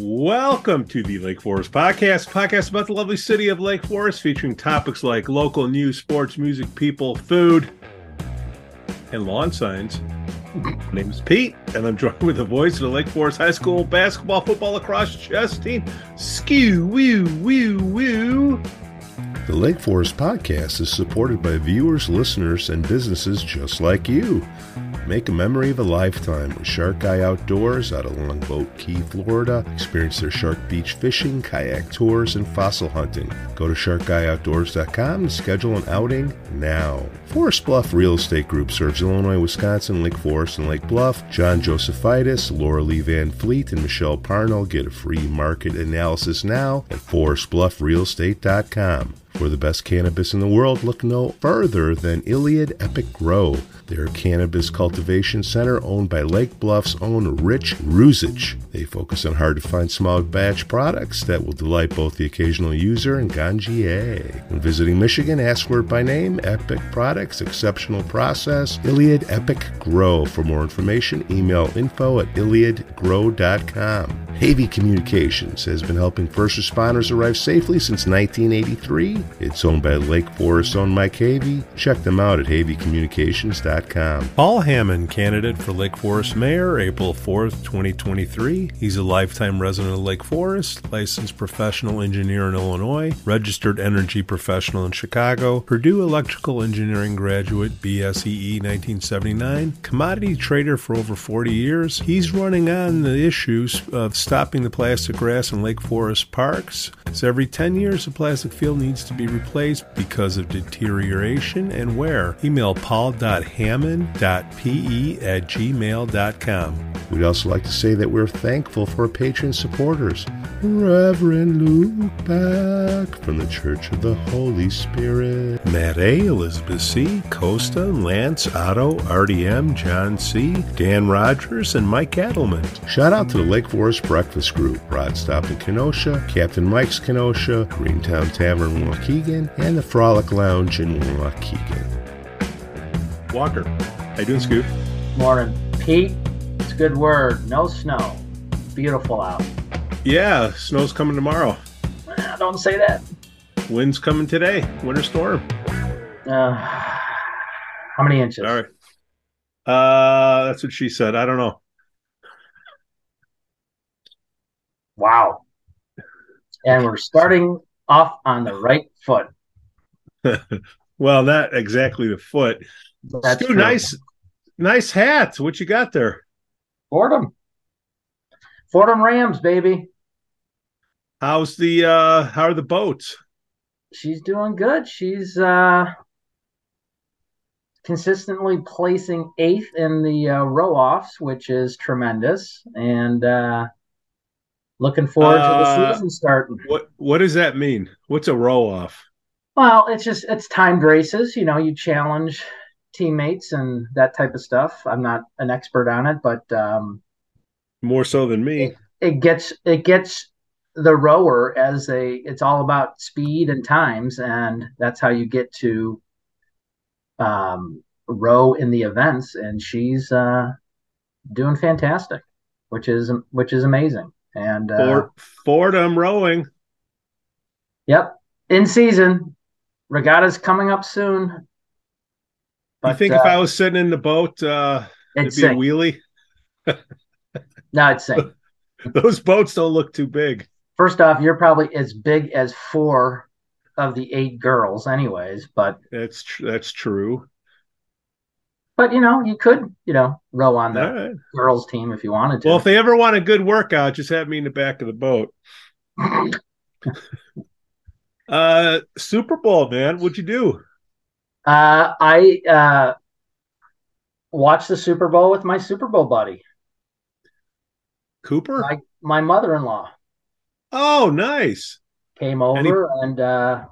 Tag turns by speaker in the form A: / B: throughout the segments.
A: Welcome to the Lake Forest Podcast, podcast about the lovely city of Lake Forest, featuring topics like local news, sports, music, people, food, and lawn signs. My name is Pete, and I'm joined with the voice of the Lake Forest High School basketball, football, lacrosse chess team. Skew, woo, woo, woo.
B: The Lake Forest Podcast is supported by viewers, listeners, and businesses just like you. Make a memory of a lifetime with Shark Eye Outdoors out of Longboat Key, Florida. Experience their shark beach fishing, kayak tours, and fossil hunting. Go to sharkeyeoutdoors.com to schedule an outing now. Forest Bluff Real Estate Group serves Illinois, Wisconsin, Lake Forest, and Lake Bluff. John Josephitis, Laura Lee Van Fleet, and Michelle Parnell get a free market analysis now at forestbluffrealestate.com. For the best cannabis in the world, look no further than Iliad Epic Grow. They're a cannabis cultivation center owned by Lake Bluff's own Rich Ruzich. They focus on hard to find small batch products that will delight both the occasional user and ganjier. When visiting Michigan, ask for it by name Epic Products, Exceptional Process, Iliad Epic Grow. For more information, email info at iliadgrow.com. Havey Communications has been helping first responders arrive safely since 1983. It's owned by Lake Forest owned Mike Havey. Check them out at haveycommunications.com.
A: Paul Hammond, candidate for Lake Forest Mayor, April 4th, 2023. He's a lifetime resident of Lake Forest, licensed professional engineer in Illinois, registered energy professional in Chicago, Purdue electrical engineering graduate, BSEE 1979, commodity trader for over 40 years. He's running on the issues of stopping the plastic grass in Lake Forest parks. So every 10 years, the plastic field needs to be replaced because of deterioration and wear. Email paul.hammond.pe at gmail.com.
B: We'd also like to say that we're thankful for our patron supporters. Reverend Luke Beck from the Church of the Holy Spirit.
A: Matt A., Elizabeth C., Costa, Lance, Otto, RDM, John C., Dan Rogers, and Mike Adelman.
B: Shout out to the Lake Forest Breakfast Group, Rod Stop in Kenosha, Captain Mike's Kenosha, Greentown Tavern in Waukegan, and the Frolic Lounge in Waukegan.
A: Walker, how you doing, Scoot?
C: Morning, Pete. It's a good word. No snow. Beautiful out.
A: Yeah, snow's coming tomorrow.
C: Ah, don't say that.
A: Wind's coming today. Winter storm.
C: Uh, how many inches?
A: All right. Uh, that's what she said. I don't know.
C: Wow. And we're starting off on the right foot.
A: well, not exactly the foot.
C: That's
A: Scoot, nice, nice hat. What you got there?
C: Fordham. Fordham Rams, baby.
A: How's the uh how are the boats?
C: She's doing good. She's uh consistently placing eighth in the uh, row offs, which is tremendous. And uh looking forward to
A: Uh,
C: the season starting.
A: What what does that mean? What's a row off?
C: Well, it's just it's timed races. You know, you challenge teammates and that type of stuff. I'm not an expert on it, but um,
A: More so than me.
C: it gets it gets the rower as a. It's all about speed and times, and that's how you get to um, row in the events. And she's uh, doing fantastic, which is which is amazing. And uh,
A: Ford, Fordham rowing.
C: yep, in season. Regatta's coming up soon.
A: I think if I was sitting in the boat, uh it'd be a wheelie.
C: No, it's sink.
A: Those boats don't look too big.
C: First off, you're probably as big as four of the eight girls, anyways. But
A: That's tr- that's true.
C: but you know, you could you know row on the
A: right.
C: girls team if you wanted to.
A: Well, if they ever want a good workout, just have me in the back of the boat. Uh Super Bowl, man. What'd you do?
C: Uh, I uh, watched the Super Bowl with my Super Bowl buddy,
A: Cooper?
C: my my mother-in-law
A: Oh, nice.
C: came
A: Any-
C: over and uh,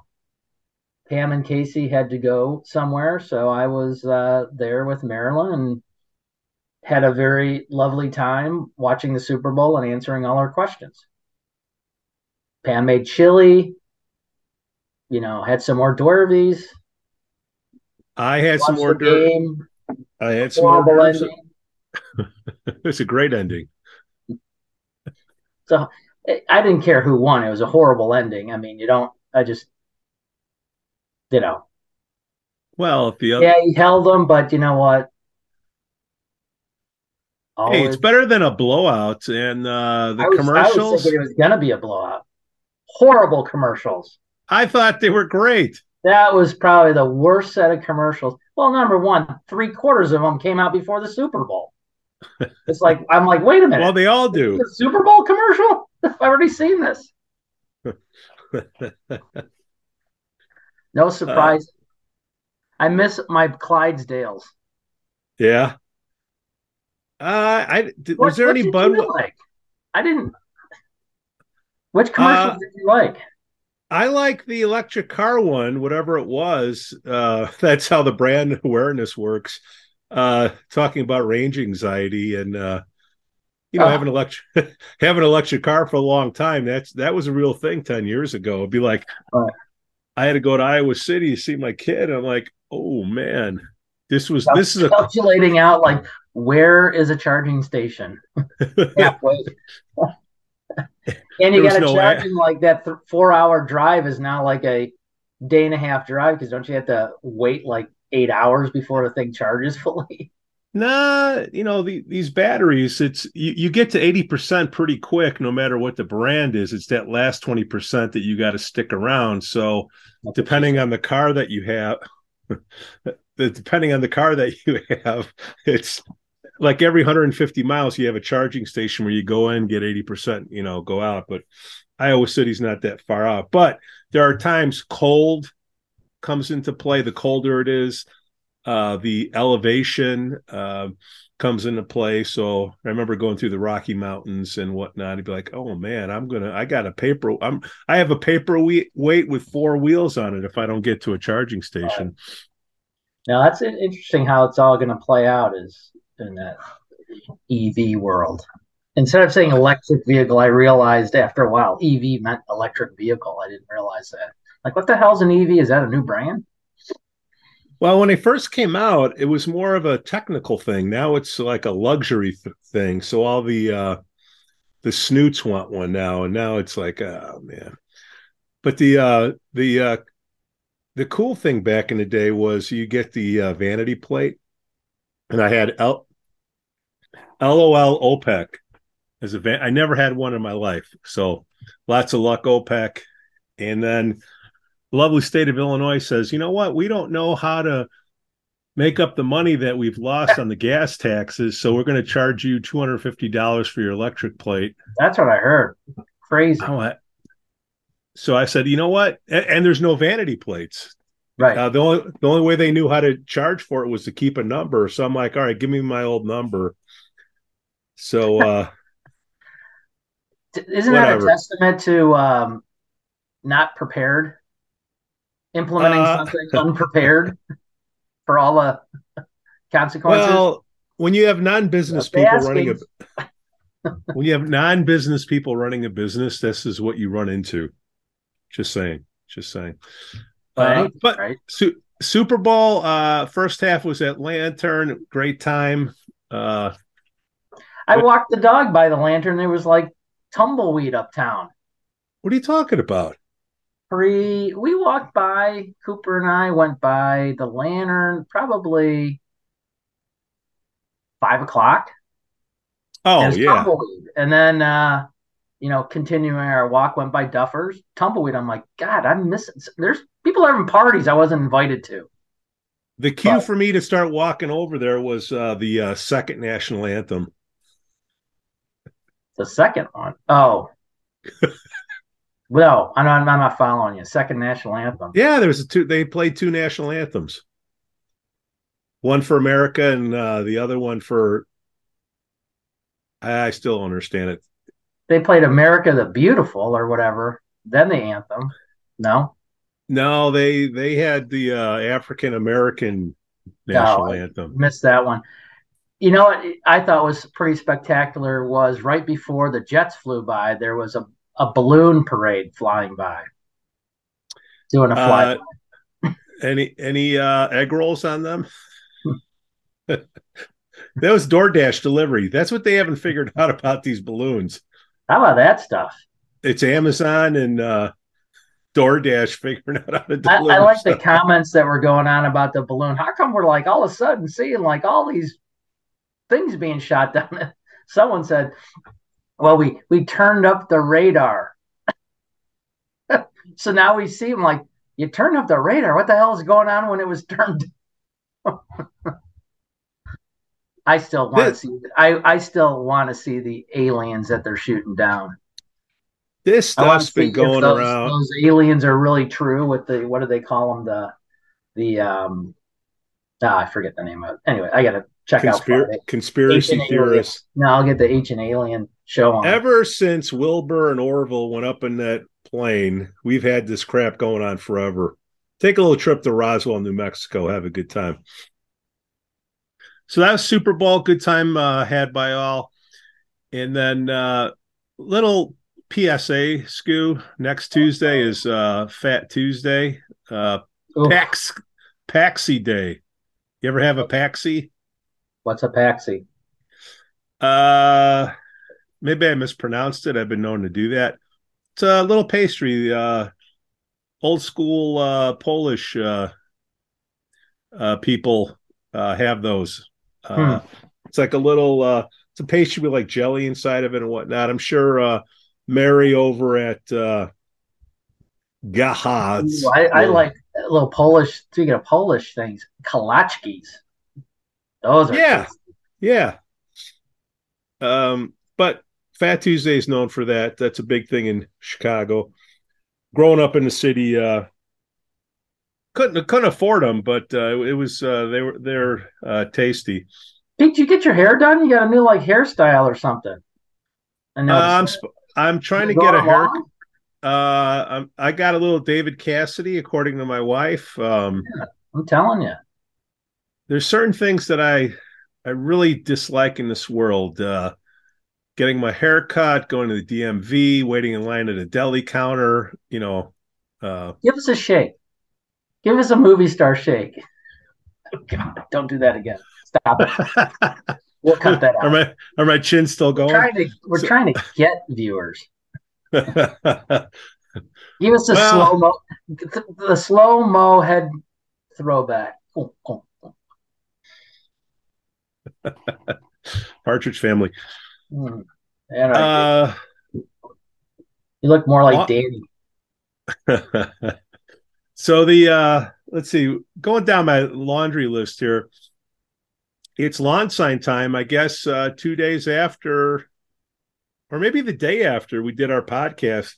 C: Pam and Casey had to go somewhere, so I was uh, there with Marilyn and had a very lovely time watching the Super Bowl and answering all her questions. Pam made chili, you know, had some hors d'oeuvres,
A: I had some more dirt.
C: game,
A: I had some more dirt. It's a great ending.
C: So I didn't care who won. It was a horrible ending. I mean, you don't. I just, you know.
A: Well, if the other,
C: Yeah, he held them, but you know what?
A: hey, it's better than a blowout. And uh, the
C: I was, I was
A: commercials,
C: thinking it was gonna be a blowout. Horrible commercials.
A: I thought they were great.
C: That was probably the worst set of commercials. Well, number one, three quarters of them came out before the Super Bowl. It's like I'm like, wait a minute,
A: Well, they all do.
C: the Super Bowl commercial? I've already seen this. No surprise. I miss my Clydesdales.
A: yeah. Uh, I did,
C: What-
A: was there any Bud?
C: like? I didn't. Which commercials
A: Uh,
C: did you like?
A: I like the electric car one, whatever it was. Uh, that's how the brand awareness works. Uh, talking about range anxiety and uh, you know
C: Oh.
A: having electric having an electric car for a long time. That's that was a real thing ten years ago. It'd be like
C: Right.
A: I had to go to Iowa City to see my kid. I'm like, oh man, this was this is a
C: Calculating out like where is a charging station? and you got to
A: no
C: charge in like that th- four hour drive is now like a day and a half drive because don't you have to wait like eight hours before the thing charges fully?
A: Nah, you know, the, these batteries, it's you, you get to 80% pretty quick, no matter what the brand is. It's that last 20% that you got to stick around. So depending on the car that you have, depending on the car that you have, it's like every 150 miles, you have a charging station where you go in, get 80%, you know, go out. But Iowa City's not that far out. But there are times cold comes into play. The colder it is, uh, the elevation uh, comes into play. So I remember going through the Rocky Mountains and whatnot. I'd be like, "Oh man, I'm gonna, I got a paper, I'm, I have a paper we- weight with four wheels on it if I don't get to a charging station."
C: Now that's interesting how it's all going to play out is in that EV world. Instead of saying electric vehicle, I realized after a while EV meant electric vehicle. I didn't realize that. Like, what the hell's an EV? Is that a new brand?
A: Well, when they first came out, it was more of a technical thing. Now it's like a luxury th- thing. So all the uh the snoots want one now, and now it's like, oh man. But the uh the uh the cool thing back in the day was you get the uh, vanity plate, and I had LOL OPEC as a van. I never had one in my life, so lots of luck OPEC. And then lovely state of Illinois says, you know what? We don't know how to make up the money that we've lost on the gas taxes, so we're going to charge you two hundred fifty dollars for your electric plate.
C: That's what I heard. Crazy.
A: Oh, I, so I said, you know what? And, and there's no vanity plates.
C: Right.
A: Uh, the only the only way they knew how to charge for it was to keep a number. So I'm like, all right, give me my old number. So uh,
C: Isn't that a testament to um, not prepared? Implementing
A: Uh,
C: something unprepared for all the consequences?
A: well, when you have non-business people running a when you have non-business people running a business, this is what you run into. Just saying. Just saying.
C: Right,
A: Uh, but
C: right.
A: Su- Super Bowl uh, first half was at Lantern, great time. Uh,
C: I walked the dog by the lantern. There was like tumbleweed uptown.
A: what are you talking about?
C: Pre, we walked by. Cooper and I went by the lantern probably five o'clock.
A: Oh yeah,
C: tumbleweed. And then, uh, you know, continuing our walk, went by Duffers, tumbleweed. I'm like, God, I'm missing. There's people having parties I wasn't invited to.
A: the cue
C: but-
A: for me to start walking over there was uh, the uh, second national anthem.
C: The second one, oh, no, I'm not, I'm not following you. Second national anthem.
A: Yeah, there was a two. They played two national anthems. One for America and uh, the other one for. I I still don't understand it.
C: They played America the Beautiful or whatever. Then the anthem. No,
A: No, they they had the uh, African American national
C: No, I-
A: anthem.
C: missed that one. You know what I thought was pretty spectacular was right before the jets flew by, there was a, a balloon parade flying by. Doing a fly.
A: Uh, any any uh, egg rolls on them? that was DoorDash delivery. That's what they haven't figured out about these balloons.
C: How about that stuff?
A: it's Amazon and uh, DoorDash figuring out how to deliver.
C: I, I like
A: stuff.
C: the comments that were going on about the balloon. How come we're like all of a sudden seeing like all these things being shot down? Someone said, "Well, we we turned up the radar, so now we see them like you turned up the radar. What the hell is going on when it was turned?" I still want to see. I I still want to see the aliens that they're shooting down.
A: This
C: I want to
A: stuff's been going
C: those,
A: around.
C: Those aliens are really true. With the what do they call them? The the um. Ah, I forget the name of it. Anyway, I gotta check out
A: Conspir-
C: Friday.
A: conspiracy theorists.
C: No, I'll get the ancient alien show on.
A: Ever since Wilbur and Orville went up in that plane, we've had this crap going on forever. Take a little trip to Roswell, New Mexico. Have a good time. So that was Super Bowl. Good time uh, had by all. And then uh, little PSA, Scoo. Next Tuesday is uh, Fat Tuesday. Uh, Pax Paxi Day. You ever have a Paxi?
C: What's a paxi?
A: Uh, maybe I mispronounced it. I've been known to do that. It's a little pastry, uh, old school uh, Polish uh, uh, people uh, have those. Uh, It's like a little. Uh, it's a pastry with like jelly inside of it and whatnot. I'm sure uh, Mary over at uh,
C: Gerhard's. I, I like a little Polish. Speaking of Polish things, kalachkis. Those are
A: Yeah. Yeah. Um, but Fat Tuesday is known for that. That's a big thing in Chicago. Growing up in the city, uh, couldn't couldn't afford them, but uh, it was uh, they were they're uh, tasty.
C: Did you get your hair done? You got a new like hairstyle or something? I know.
A: I'm sp- I'm trying to get a hair. Uh, I'm, I got a little David Cassidy, according to my wife. Um,
C: I'm telling you.
A: There's certain things that I I really dislike in this world. Uh, getting my hair cut, going to the DMV, waiting in line at a deli counter. You know, uh,
C: Give us a shake. Give us a movie star shake. God, don't do that again. Stop it. We'll cut that out.
A: are my are my chins still
C: We're
A: going?
C: trying to we're
A: So-
C: trying to get viewers. Give us a
A: Well-
C: slow mo, the, the slow mo head throwback. Boom, boom.
A: Partridge Family.
C: Mm.
A: Uh,
C: you look more like
A: what-
C: Danny.
A: so the uh let's see going down my laundry list here it's lawn sign time i guess uh two days after or maybe the day after we did our podcast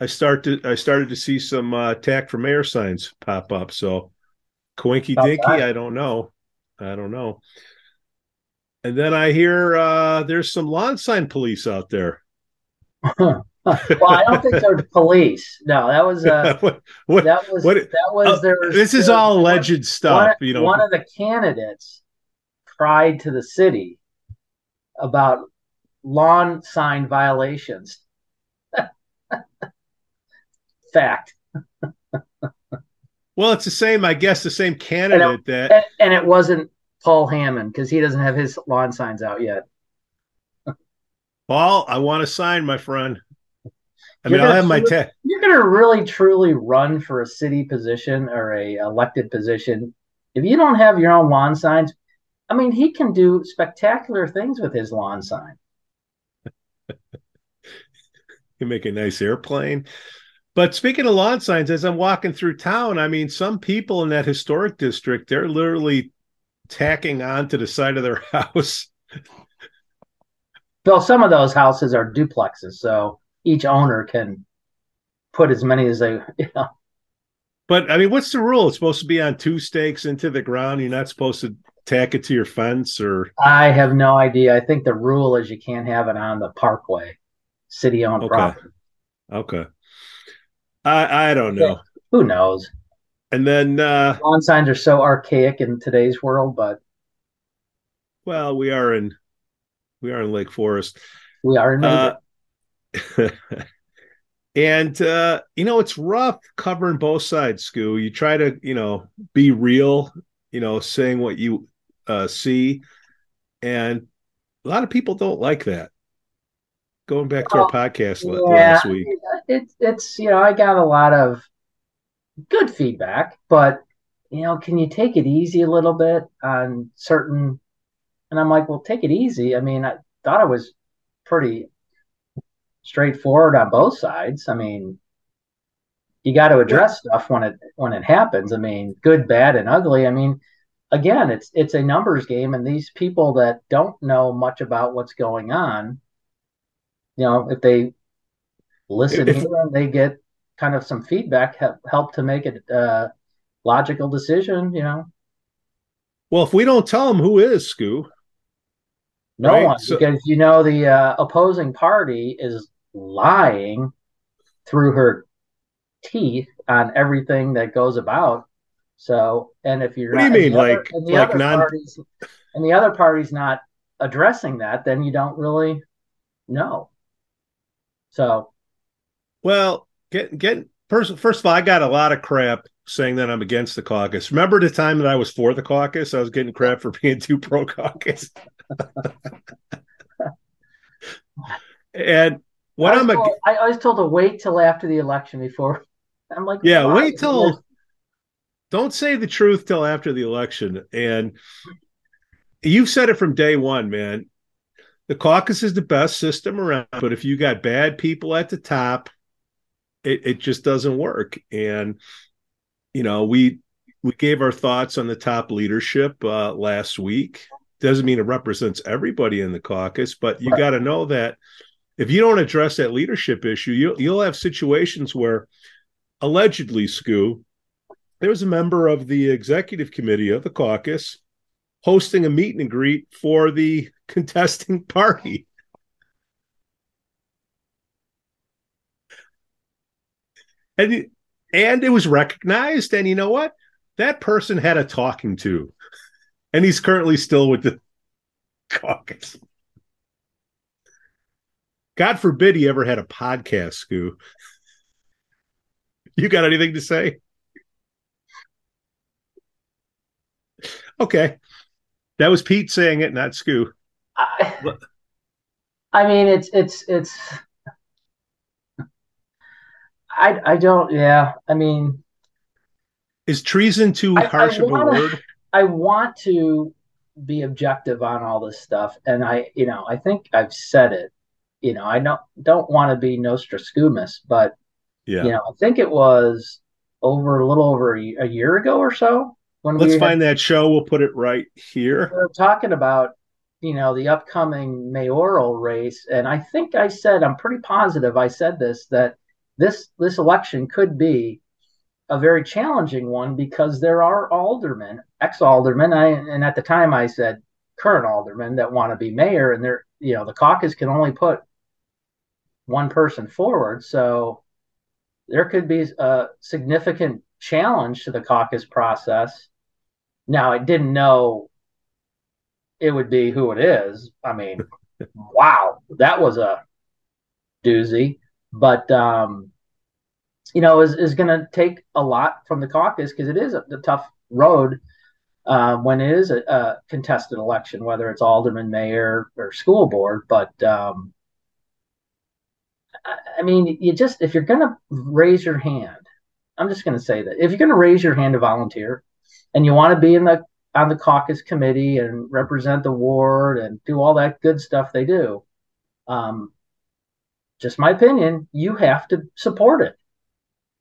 A: i start to i started to see some uh attack for mayor signs pop up so coinky dinky i don't know i don't know and then i hear uh there's some lawn sign police out there
C: well, I don't think they're police. No, that was uh,
A: what, what,
C: that was
A: what-
C: that was
A: oh,
C: there. was-
A: this is
C: there
A: all
C: one-
A: alleged stuff
C: one,
A: you know
C: one of the candidates cried to the city about lawn sign violations. Fact.
A: Well, it's the same, I guess, the same candidate that.
C: And, and it wasn't Paul Hammond because he doesn't have his lawn signs out yet.
A: Paul, I want to sign, my friend. I
C: You're
A: mean, I'll have my ta-
C: You're going to really truly run for a city position or a elected position if you don't have your own lawn signs. I mean, he can do spectacular things with his lawn sign.
A: you make a nice airplane. But speaking of lawn signs, as I'm walking through town, I mean, some people in that historic district, they're literally tacking on to the side of their house.
C: Bill, some of those houses are duplexes, so each owner can put as many as they. You know,
A: But I mean, what's the rule? It's supposed to be on two stakes into the ground. You're not supposed to tack it to your fence or
C: I have no idea. I think the rule is you can't have it on the parkway, city-owned
A: Okay.
C: property.
A: okay. I I don't know.
C: Who knows?
A: And then uh
C: Lawn signs are so archaic in today's world, but
A: well, we are in we are in Lake Forest.
C: we are in
A: Uh, and uh, you know, it's rough covering both sides, Scoo. You try to, you know, be real, you know, saying what you uh see, and a lot of people don't like that. Going back to well, our podcast yeah, last week.
C: It's it's you know, I got a lot of good feedback, but you know, can you take it easy a little bit on certain and I'm like, well, take it easy. I mean, I thought I was pretty straightforward on both sides. I mean, you got to address stuff when it when it happens. I mean, good, bad, and ugly. I mean, again, it's it's a numbers game, and these people that don't know much about what's going on, you know, if they listen if, here and they get kind of some feedback, help, help to make a uh, logical decision. You know.
A: Well, if we don't tell them who is Scoo,
C: no right? one, so, because you know the uh, opposing party is lying through her teeth on everything that goes about. So, and if you're
A: what
C: not,
A: do you mean, like like non
C: parties, and the other party's not addressing that, then you don't really know. So,
A: well, get get first. First of all, I got a lot of crap saying that I'm against the caucus. Remember the time that I was for the caucus? I was getting crap for being too pro caucus. and what
C: I
A: I'm,
C: told, a, I was told to wait till after the election before I'm like,
A: yeah, wait till. Don't say the truth till after the election. And you've said it from day one, man. The caucus is the best system around, but if you got bad people at the top, it, it just doesn't work. And you know, we we gave our thoughts on the top leadership uh, last week. Doesn't mean it represents everybody in the caucus, but you right. got to know that if you don't address that leadership issue, you'll you'll have situations where allegedly, Scoo, there was a member of the executive committee of the caucus hosting a meet and greet for the contesting party. And, and it was recognized. And you know what? That person had a talking to, and he's currently still with the caucus. God forbid he ever had a podcast, Scoo. You got anything to say? Okay. That was Pete saying it, not Scoo.
C: I, I mean, it's it's it's. I I don't. Yeah. I mean,
A: is treason too harsh I, I wanna, of a word?
C: I want to be objective on all this stuff, and I, you know, I think I've said it. You know, I don't don't want to be Nostradamus, but yeah. You know, I think it was over a little over a, a year ago or so.
A: When Let's we find that show. We'll put it right here.
C: We are talking about, you know, the upcoming mayoral race. And I think I said, I'm pretty positive I said this, that this this election could be a very challenging one because there are aldermen, ex-aldermen, and at the time I said current aldermen that want to be mayor, and they're you know the caucus can only put one person forward. So there could be a significant challenge to the caucus process. Now, I didn't know it would be who it is. I mean, wow, that was a doozy. But, um, you know, is, is going to take a lot from the caucus because it is a, a, tough road uh, when it is a, a, contested election, whether it's alderman, mayor, or school board. But um, I mean, you just if you're going to raise your hand, I'm just going to say that if you're going to raise your hand to volunteer, and you want to be in the on the caucus committee and represent the ward and do all that good stuff they do, um, just my opinion, you have to support it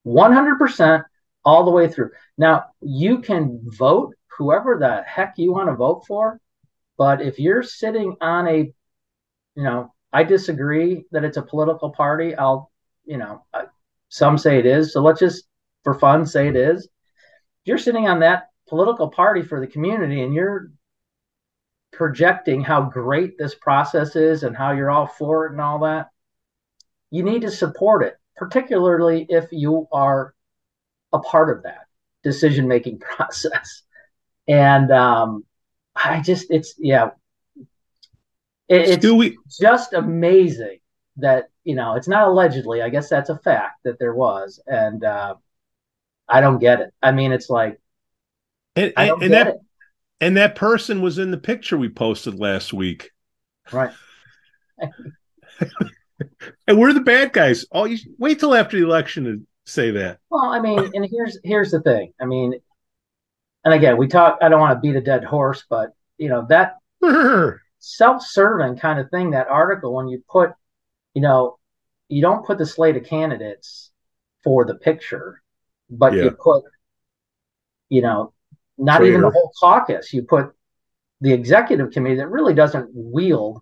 C: 100% all the way through. Now, you can vote whoever the heck you want to vote for, but if you're sitting on a, you know, I disagree that it's a political party. I'll, you know, some say it is. So let's just, for fun, say it is. You're sitting on that political party for the community and you're projecting how great this process is and how you're all for it and all that, you need to support it, particularly if you are a part of that decision making process. And um, I just, it's, yeah, it, it's we... just amazing that you know it's not allegedly. I guess that's a fact that there was, and uh, I don't get it. I mean, it's like,
A: and, and, and that it. and that person was in the picture we posted last week,
C: right?
A: And we're the bad guys. Oh, you wait till after the election to say that.
C: Well, I mean, and here's here's the thing. I mean, and again, we talk. I don't want to beat a dead horse, but you know that self-serving kind of thing. That article, when you put, you know, you don't put the slate of candidates for the picture, but yeah. you put, you know, not Traitor. even the whole caucus. You put the executive committee that really doesn't wield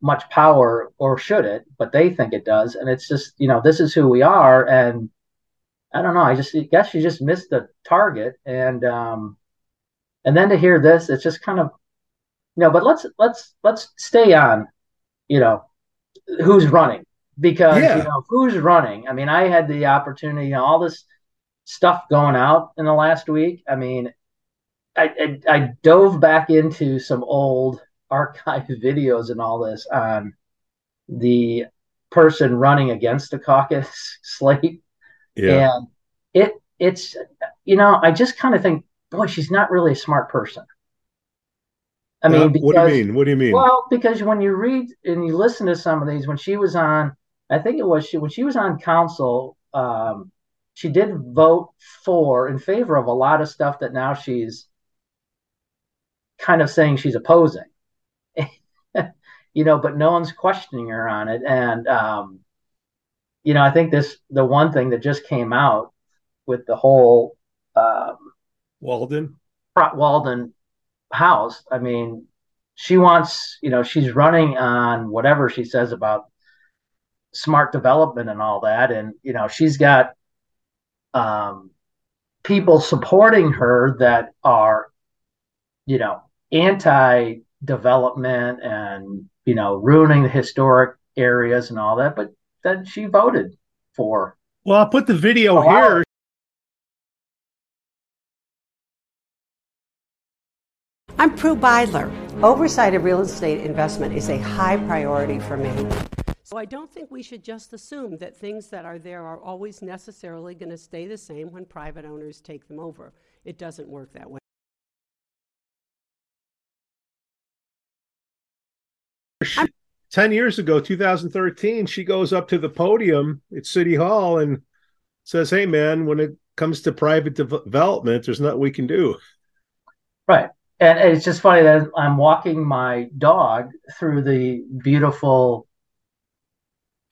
C: much power or should it but they think it does. And it's just you know this is who we are. And i don't know. I just I guess you just missed the target. And um and then to hear this it's just kind of you know but let's let's let's stay on you know who's running. Because yeah. you know who's running? I mean i had the opportunity you know all this stuff going out in the last week. I mean I, I, I dove back into some old archive videos and all this on the person running against the caucus slate. Yeah. And it it's you know, I just kind of think, boy, she's not really a smart person. I mean, uh, because,
A: what do you mean? What do you mean?
C: Well, because when you read and you listen to some of these, when she was on, I think it was she when she was on council, um, she did vote for in favor of a lot of stuff that now she's kind of saying she's opposing. You know, but no one's questioning her on it. And, um, you know, I think this, the one thing that just came out with the whole um,
A: Walden,
C: Walden house, I mean, she wants, you know, she's running on whatever she says about smart development and all that. And, you know, she's got um, people supporting her that are, you know, anti development and you know ruining the historic areas and all that but that she voted for
A: well i'll put the video oh, here
D: i'm prue beidler oversight of real estate investment is a high priority for me so I don't think we should just assume that things that are there are always necessarily going to stay the same when private owners take them over. It doesn't work that way.
A: 10 years ago 2013 she goes up to the podium at city hall and says hey man when it comes to private de- development there's nothing we can do.
C: Right. And it's just funny that i'm walking my dog through the beautiful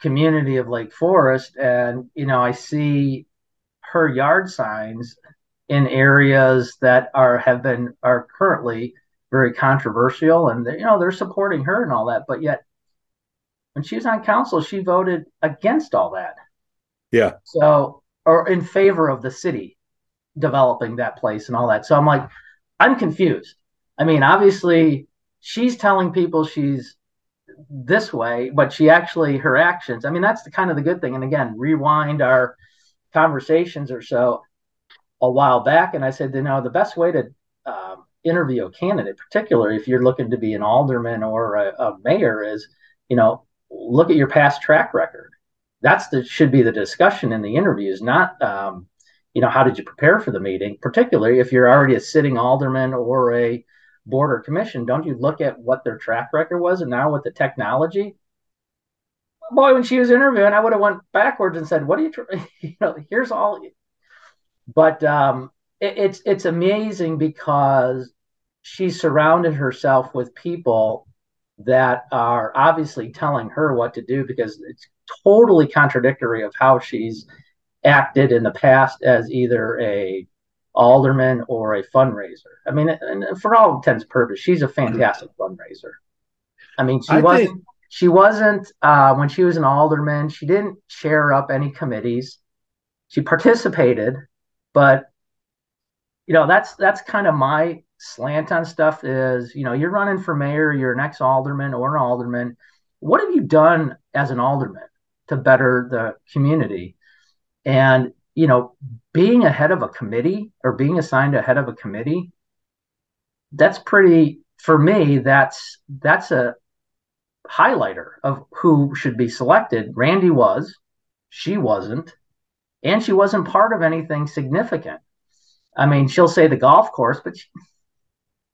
C: community of lake forest and you know i see her yard signs in areas that are have been are currently very controversial and you know they're supporting her and all that but yet when she was on council she voted against all that.
A: Yeah.
C: So or in favor of the city developing that place and all that. So i'm like i'm confused. I mean obviously she's telling people she's this way but she actually her actions i mean that's the kind of the good thing. And again rewind our conversations or so a while back and i said you know the best way to um, interview a candidate, particularly if you're looking to be an alderman or a, a mayor, is you know look at your past track record. That's the should be the discussion in the interviews, not um, you know how did you prepare for the meeting. Particularly if you're already a sitting alderman or a board or commission, don't you look at what their track record was? And now with the technology, boy, when she was interviewing, I would have went backwards and said, "What are you? Tr-? you know, here's all." But um, it, it's it's amazing because she surrounded herself with people that are obviously telling her what to do because it's totally contradictory of how she's acted in the past as either a alderman or a fundraiser. I mean, and for all intents and purposes, she's a fantastic fundraiser. I mean, she I wasn't. Think... She wasn't uh, when she was an alderman. She didn't chair up any committees. She participated, but you know that's that's kind of my slant on stuff is, you know, you're running for mayor, you're an ex alderman or an alderman. What have you done as an alderman to better the community? And, you know, being ahead of a committee or being assigned ahead of a committee, that's pretty, for me, that's, that's a highlighter of who should be selected. Randy was, she wasn't, and she wasn't part of anything significant. I mean, she'll say the golf course, but she,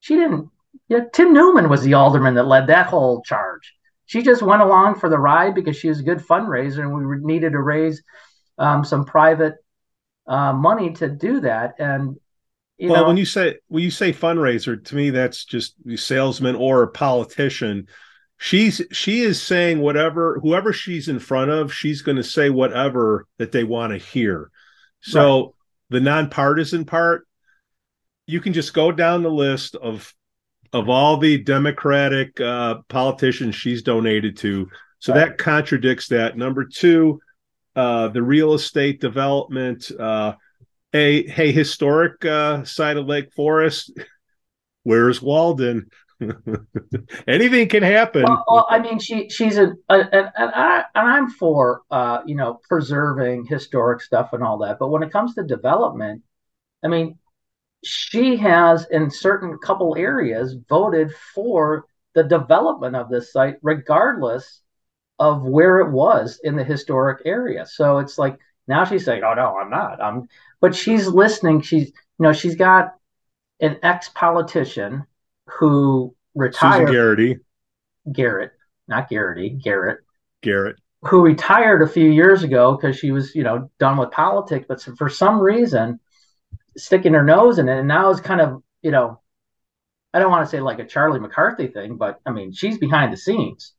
C: she didn't. Yeah, Tim Newman was the alderman that led that whole charge. she just went along for the ride because she was a good fundraiser and we needed to raise um, some private uh, money to do that. And
A: you well, know, when you say when you say fundraiser, to me that's just a salesman or a politician. She's she is saying whatever whoever she's in front of, she's going to say whatever that they want to hear. So right. the nonpartisan part, you can just go down the list of of all the Democratic uh, politicians she's donated to. So that contradicts that. Number two, uh, the real estate development, uh, a hey historic uh, side of Lake Forest. Where's Walden? Anything can happen.
C: Well, well, I mean, she she's a, a, a and I and I'm for uh, you know preserving historic stuff and all that. But when it comes to development, I mean, she has in certain couple areas voted for the development of this site, regardless of where it was in the historic area. So it's like now she's saying, "Oh no, I'm not." I'm, but she's listening. She's you know she's got an ex politician who retired.
A: Susan Garrity.
C: Garrett, not Garrity, Garrett.
A: Garrett.
C: Who retired a few years ago because she was, you know, done with politics, but for some reason, sticking her nose in it, and now it's kind of, you know, I don't want to say like a Charlie McCarthy thing, but I mean, she's behind the scenes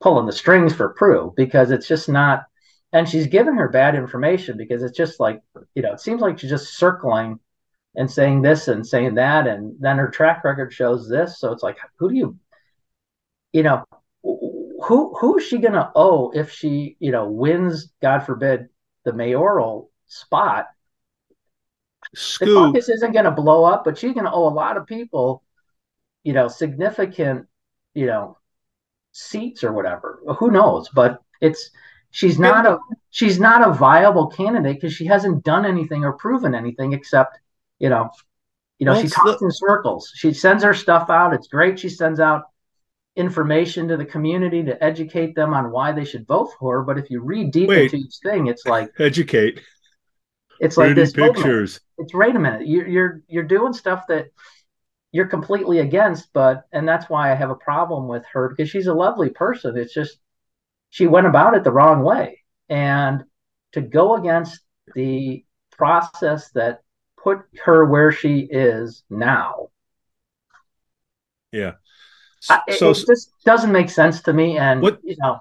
C: pulling the strings for Prue because it's just not, and she's given her bad information because it's just like, you know, it seems like she's just circling and saying this and saying that, and then her track record shows this. So it's like, who do you, you know, who who is she gonna owe if she, you know, wins, God forbid, the mayoral spot?
A: Scoop.
C: The caucus isn't gonna blow up, but she's gonna owe a lot of people, you know, significant, you know, seats or whatever. Who knows? But it's she's not a she's not a viable candidate because she hasn't done anything or proven anything except you know, you know, well, she talks in circles. She sends her stuff out. It's great. She sends out information to the community to educate them on why they should vote for her. But if you read deep Wait, into each thing, it's like
A: educate.
C: It's like this pictures. It's wait a minute. You're you're you're doing stuff that you're completely against, but and that's why I have a problem with her because she's a lovely person. It's just she went about it the wrong way. And to go against the process that put her where she is now.
A: Yeah.
C: So, it, it just doesn't make sense to me. And what, you know,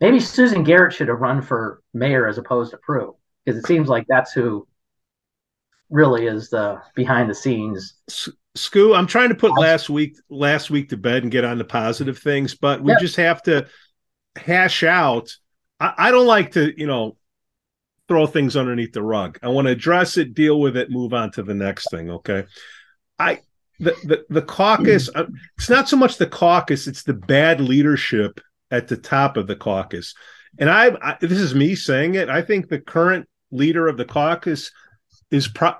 C: maybe Susan Garrett should have run for mayor as opposed to Prue because it seems like that's who really is the behind the scenes.
A: Scoo, I'm trying to put last week last week to bed and get on the positive things, but we yeah. just have to hash out. I, I don't like to, you know, throw things underneath the rug. I want to address it, deal with it, move on to the next thing. Okay. I the the, the caucus. Uh, it's not so much the caucus; it's the bad leadership at the top of the caucus. And I, I this is me saying it. I think the current leader of the caucus is pro-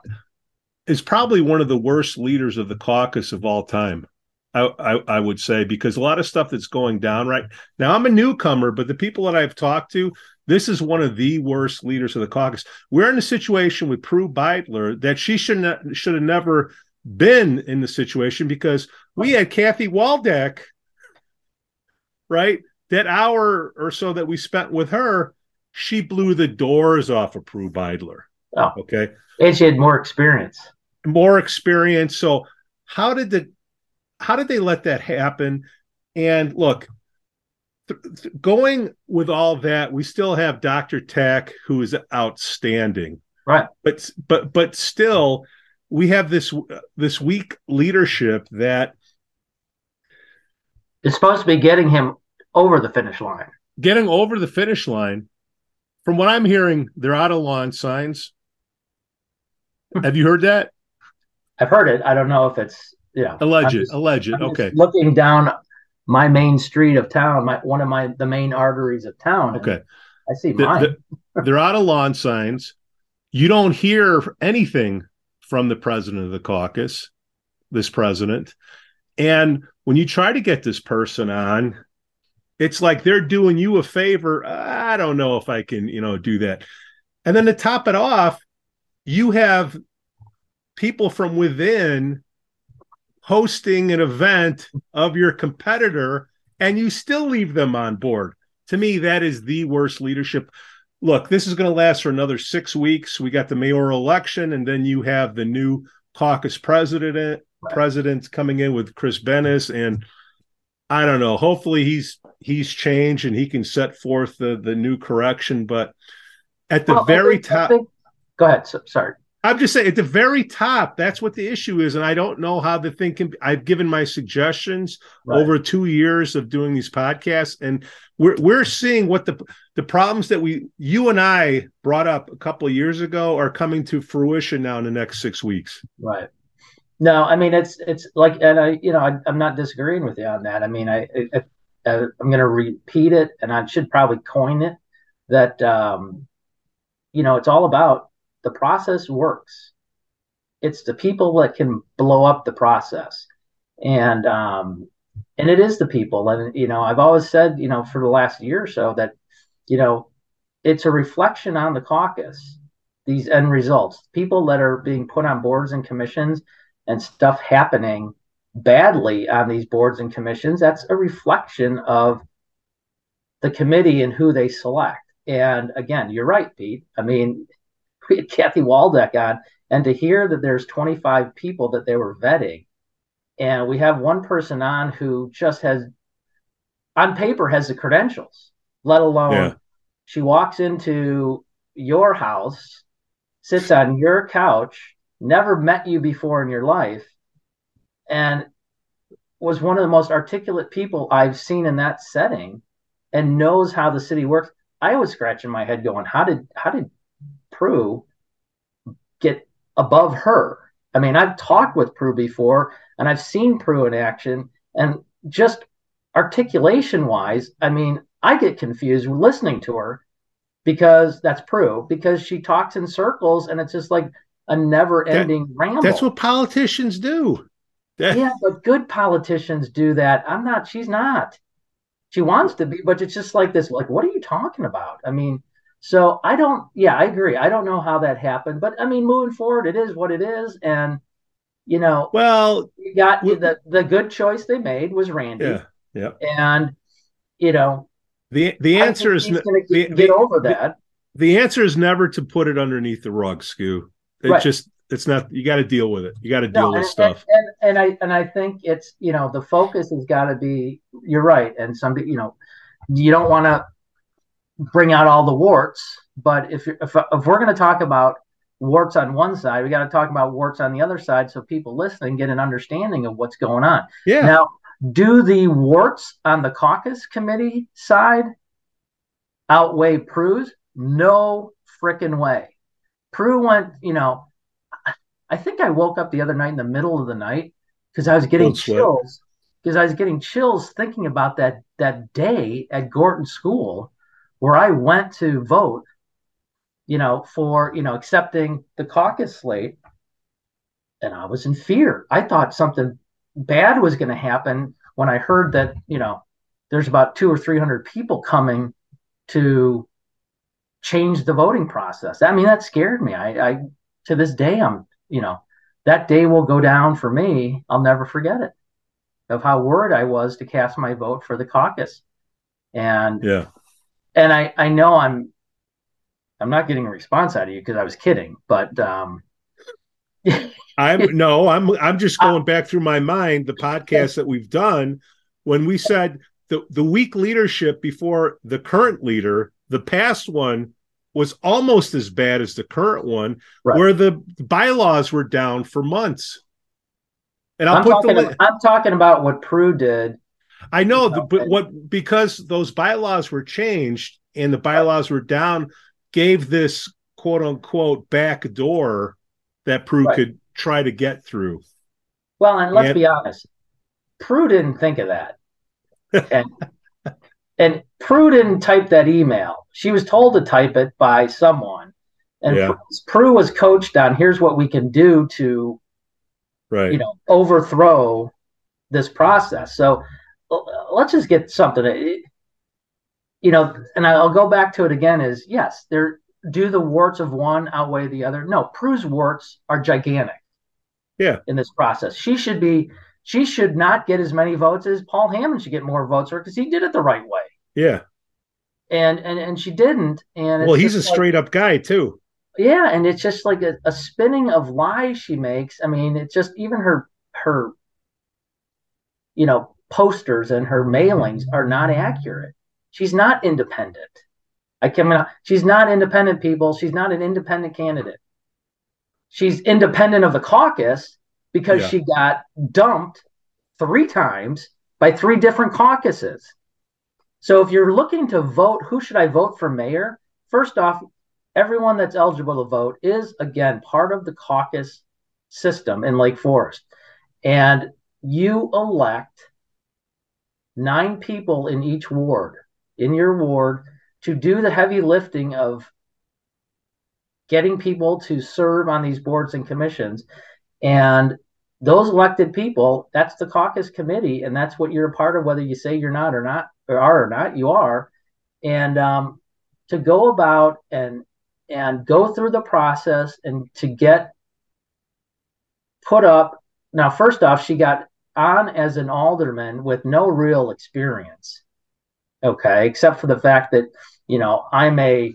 A: is probably one of the worst leaders of the caucus of all time. I, I, I would say because a lot of stuff that's going down right now. I'm a newcomer, but the people that I've talked to, this is one of the worst leaders of the caucus. We're in a situation with Prue Beidler that she should not, should have never been in the situation because we had Kathy Waldeck, right? That hour or so that we spent with her, she blew the doors off of Prue Beidler.
C: Oh,
A: okay.
C: And she had more experience.
A: More experience. So how did the how did they let that happen? And look, going with all that, we still have Dr. Tack, who is outstanding.
C: Right.
A: But but but still, we have this this weak leadership that
C: is supposed to be getting him over the finish line.
A: Getting over the finish line. From what I'm hearing, they're out of lawn signs. Have you heard that?
C: I've heard it. I don't know if it's yeah.
A: Alleged. alleged. okay.
C: Looking down my main street of town, my one of my the main arteries of town.
A: Okay.
C: I see mine. The,
A: the, they're out of lawn signs. You don't hear anything from the president of the caucus, this president. And when you try to get this person on, it's like they're doing you a favor. I don't know if I can, you know, do that. And then to top it off, you have people from within hosting an event of your competitor and you still leave them on board. To me, that is the worst leadership. Look, this is going to last for another six weeks. We got the mayoral election, and then you have the new caucus president president coming in with Chris Bennis, and I don't know. Hopefully, he's he's changed and he can set forth the the new correction. But at the well, very top,
C: go ahead. So, sorry.
A: I'm just saying at the very top, that's what the issue is. And I don't know how the thing can I've given my suggestions right. over two years of doing these podcasts, and we're we're seeing what the the problems that we you and I brought up a couple of years ago are coming to fruition now in the next six weeks.
C: Right. No, I mean it's it's like, and I you know I, am not disagreeing with you on that. I mean I, I, I am going to repeat it, and I should probably coin it that um, you know it's all about the process works. It's the people that can blow up the process, and um, and it is the people. And you know, I've always said, you know, for the last year or so that, you know, it's a reflection on the caucus. These end results, people that are being put on boards and commissions, and stuff happening badly on these boards and commissions. That's a reflection of the committee and who they select. And again, you're right, Pete. I mean, we had Kathy Waldeck on, and to hear that there's 25 people that they were vetting, and we have one person on who just has, on paper, has the credentials, let alone yeah. she walks into your house, sits on your couch, never met you before in your life, and was one of the most articulate people I've seen in that setting and knows how the city works. I was scratching my head going, how did how did Prue get above her. I mean, I've talked with Prue before and I've seen Prue in action and just articulation wise, I mean, I get confused listening to her because that's Prue because she talks in circles and it's just like a never ending that, ramble.
A: That's what politicians do.
C: yeah, but good politicians do that. I'm not, she's not. She wants to be, but it's just like this, like, what are you talking about? I mean, so I don't, yeah, I agree. I don't know how that happened, but I mean, moving forward, it is what it is, and you know,
A: well,
C: you got we, the the good choice they made was Randy,
A: yeah, yeah,
C: and you know,
A: the the answer is
C: the, get the, over that.
A: The, the, answer is never to put it underneath the rug, Scoo. It right. just it's not you got to deal with it. You got to deal no, with
C: and,
A: stuff.
C: And, and, and I and I think it's you know the focus has got to be. You're right, and some you know you don't want to bring out all the warts. But if if, if we're going to talk about warts on one side, we got to talk about warts on the other side, so people listening get an understanding of what's going on.
A: Yeah.
C: Now, do the warts on the caucus committee side outweigh Prue's? No freaking way. Prue went, you know, I think I woke up the other night in the middle of the night because I was getting chills because I was getting chills thinking about that that day at Gorton School where I went to vote, you know, for, you know, accepting the caucus slate. And I was in fear. I thought something bad was going to happen when I heard that, you know, there's about two or 300 people coming to change the voting process. I mean, that scared me. I, I to this day, I'm, you know, that day will go down for me. I'll never forget it of how worried I was to cast my vote for the caucus. And
A: yeah,
C: and I I know I'm I'm not getting a response out of you because I was kidding, but um
A: I'm no, I'm I'm just going back through my mind the podcast that we've done when we said the the weak leadership before the current leader, the past one was almost as bad as the current one, right. where the bylaws were down for months.
C: And I'm put talking, I'm talking about what Prue did
A: I know, the, but what because those bylaws were changed and the bylaws were down, gave this quote unquote back door that Prue right. could try to get through.
C: Well, and let's and, be honest, Prue didn't think of that, and and Prue didn't type that email. She was told to type it by someone, and yeah. Prue was coached on here's what we can do to,
A: right,
C: you know, overthrow this process. So let's just get something. You know, and I'll go back to it again. Is yes, there do the warts of one outweigh the other? No, Prue's warts are gigantic.
A: Yeah.
C: In this process, she should be she should not get as many votes as Paul Hammond should get more votes for because he did it the right way.
A: Yeah.
C: And and and she didn't. And
A: well, he's a straight like, up guy too.
C: Yeah, and it's just like a, a spinning of lies she makes. I mean, it's just even her her you know posters and her mailings are not accurate. She's not independent. I can she's not independent people. She's not an independent candidate. She's independent of the caucus because yeah. she got dumped three times by three different caucuses. So if you're looking to vote, who should I vote for mayor? First off, everyone that's eligible to vote is again part of the caucus system in Lake Forest. And you elect nine people in each ward, in your ward, to do the heavy lifting of getting people to serve on these boards and commissions. And those elected people, that's the caucus committee, and that's what you're a part of, whether you say you're not or not, or are or not, you are. And um, to go about and and go through the process and to get put up. Now, first off, she got on as an alderman with no real experience. Okay, except for the fact that you know I'm a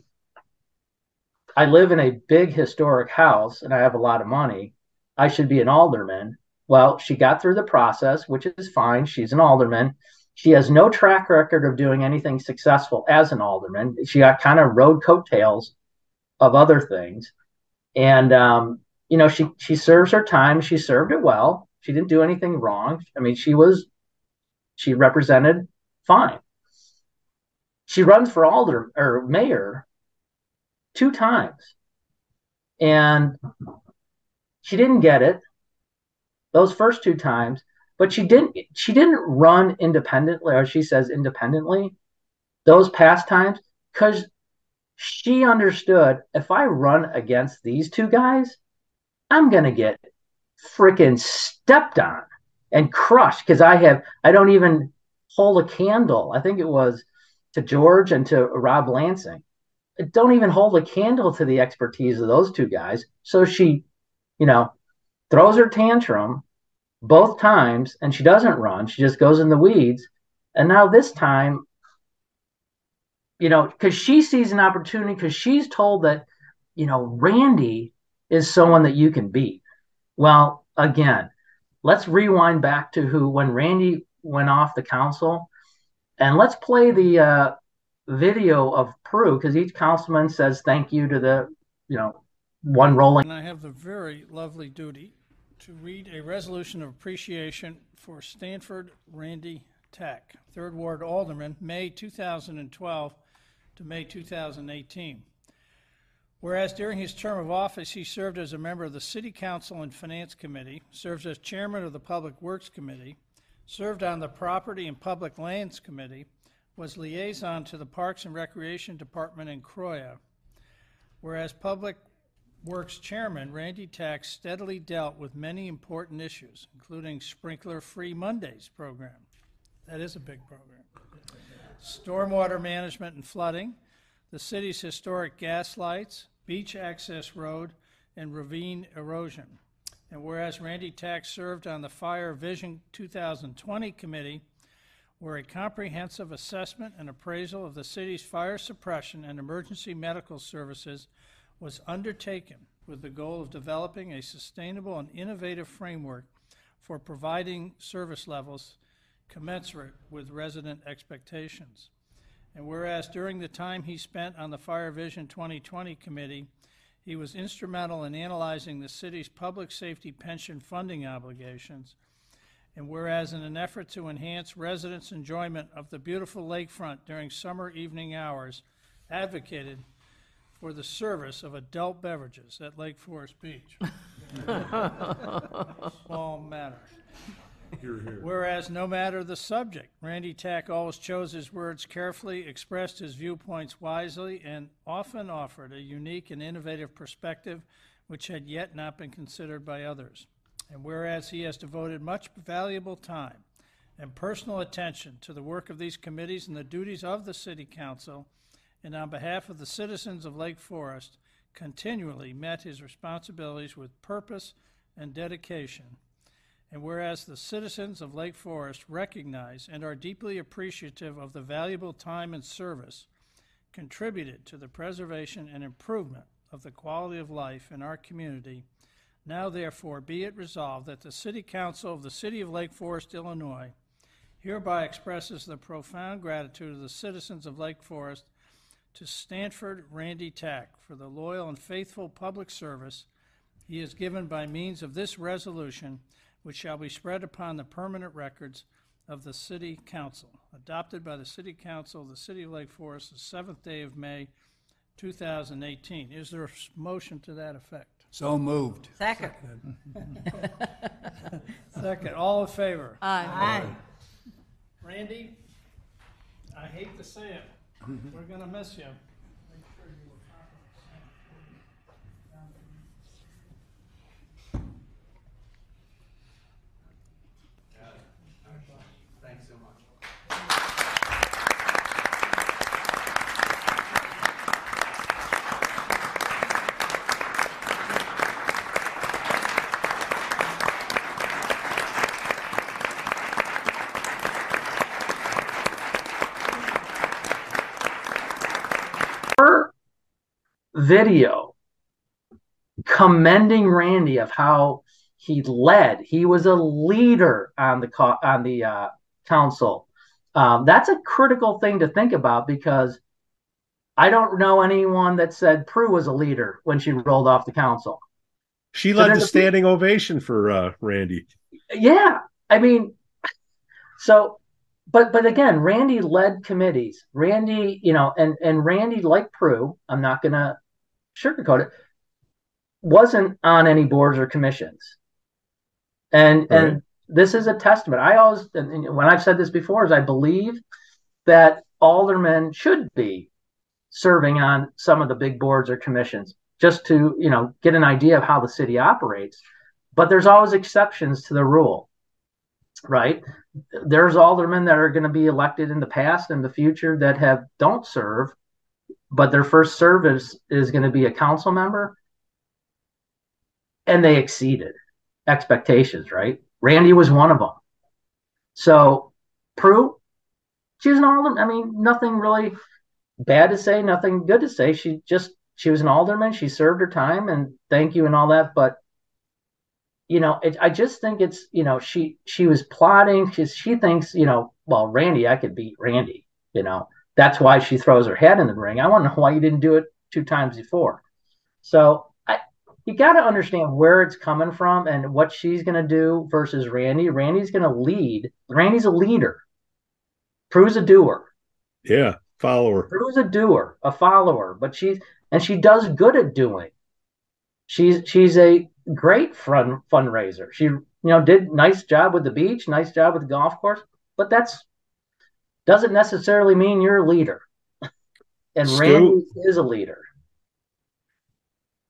C: I live in a big historic house and I have a lot of money. I should be an alderman. Well, she got through the process, which is fine. She's an alderman. She has no track record of doing anything successful as an alderman. She got kind of rode coattails of other things. And um, you know, she she serves her time. She served it well. She didn't do anything wrong. I mean, she was she represented fine. She runs for alder or mayor two times. And she didn't get it those first two times, but she didn't she didn't run independently, or she says independently, those past times, because she understood if I run against these two guys, I'm gonna get freaking stepped on and crushed because I have I don't even hold a candle. I think it was to George and to Rob Lansing. I don't even hold a candle to the expertise of those two guys. So she, you know, throws her tantrum both times and she doesn't run. She just goes in the weeds. And now this time, you know, because she sees an opportunity because she's told that, you know, Randy is someone that you can beat. Well, again, let's rewind back to who when Randy went off the council, and let's play the uh, video of Prue because each councilman says thank you to the, you know, one rolling.
E: And I have the very lovely duty to read a resolution of appreciation for Stanford Randy Tack, Third Ward Alderman, May 2012 to May 2018. Whereas during his term of office, he served as a member of the City Council and Finance Committee, served as chairman of the Public Works Committee, served on the Property and Public Lands Committee, was liaison to the Parks and Recreation Department in Croya. Whereas Public Works Chairman Randy Tax steadily dealt with many important issues, including Sprinkler Free Mondays program. That is a big program. Stormwater management and flooding, the city's historic gas lights, beach access road, and ravine erosion. And whereas Randy Tack served on the Fire Vision 2020 committee, where a comprehensive assessment and appraisal of the city's fire suppression and emergency medical services was undertaken with the goal of developing a sustainable and innovative framework for providing service levels commensurate with resident expectations. And whereas during the time he spent on the Fire Vision 2020 committee, he was instrumental in analyzing the city's public safety pension funding obligations. And whereas in an effort to enhance residents' enjoyment of the beautiful lakefront during summer evening hours, advocated for the service of adult beverages at Lake Forest Beach. Small matter. Whereas no matter the subject, Randy Tack always chose his words carefully, expressed his viewpoints wisely, and often offered a unique and innovative perspective which had yet not been considered by others. And whereas he has devoted much valuable time and personal attention to the work of these committees and the duties of the City Council, and on behalf of the citizens of Lake Forest, continually met his responsibilities with purpose and dedication. And whereas the citizens of Lake Forest recognize and are deeply appreciative of the valuable time and service contributed to the preservation and improvement of the quality of life in our community, now therefore be it resolved that the City Council of the City of Lake Forest, Illinois, hereby expresses the profound gratitude of the citizens of Lake Forest to Stanford Randy Tack for the loyal and faithful public service he has given by means of this resolution, which shall be spread upon the permanent records of the City Council, adopted by the City Council of the City of Lake Forest the seventh day of May, 2018. Is there a s- motion to that effect?
F: So moved.
G: Second.
E: Second, all in favor?
G: Aye.
E: Randy, I hate to say it, we're gonna miss you.
C: Video commending Randy of how he led, he was a leader on the co- on the uh, council. Um, that's a critical thing to think about because I don't know anyone that said Prue was a leader when she rolled off the council.
A: She
C: So
A: led the
C: there's a-
A: standing ovation for uh, Randy.
C: Yeah, I mean, so, but but again, Randy led committees. Randy, you know, and and Randy, like Prue, I'm not gonna sugarcoat it, wasn't on any boards or commissions. And
A: Right.
C: and this is a testament. I always, when I've said this before, is I believe that aldermen should be serving on some of the big boards or commissions just to you know get an idea of how the city operates but there's always exceptions to the rule right there's aldermen that are going to be elected in the past and the future that have don't serve but their first service is going to be a council member and they exceeded expectations right? Randy was one of them. So prue she was an alderman. I mean nothing really bad to say nothing good to say. She just she was an alderman. She served her time and thank you and all that but you know, it, I just think it's, you know, she she was plotting. She she thinks, you know, well, Randy, I could beat Randy. You know, that's why she throws her head in the ring. I want to know why you didn't do it two times before. So I, you got to understand where it's coming from and what she's going to do versus Randy. Randy's going to lead. Randy's a leader. Prue's a doer.
A: Yeah, follower.
C: Prue's a doer, a follower, but she's and she does good at doing. She's she's a great fun fundraiser. She you know did nice job with the beach, nice job with the golf course, but that's doesn't necessarily mean you're a leader. And
A: Stu-
C: Randy is a leader.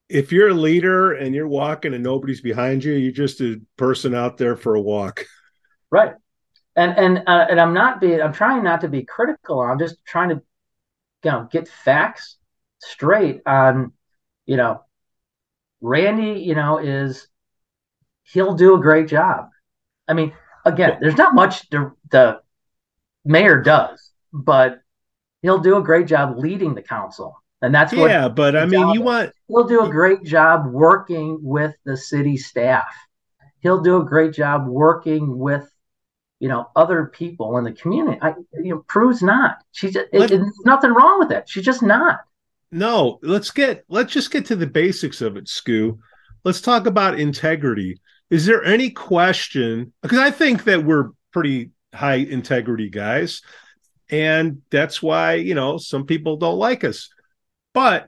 A: If you're a leader and you're walking and nobody's behind you, you're just a person out there for a walk.
C: Right. And and uh, and I'm not being I'm trying not to be critical. I'm just trying to you know get facts straight on you know Randy, you know, is he'll do a great job. I mean, again, there's not much the, the mayor does, but he'll do a great job leading the council. And that's what
A: Yeah, but I mean, you
C: is.
A: want
C: he'll do a great job working with the city staff. He'll do a great job working with, you know, other people in the community. I, you know, Prue's not. She's it, nothing wrong with that. She's just not.
A: no. Let's get let's just get to the basics of it, Scoo. Let's talk about integrity. Is there any question? Because I think that we're pretty high integrity guys, and that's why you know some people don't like us. But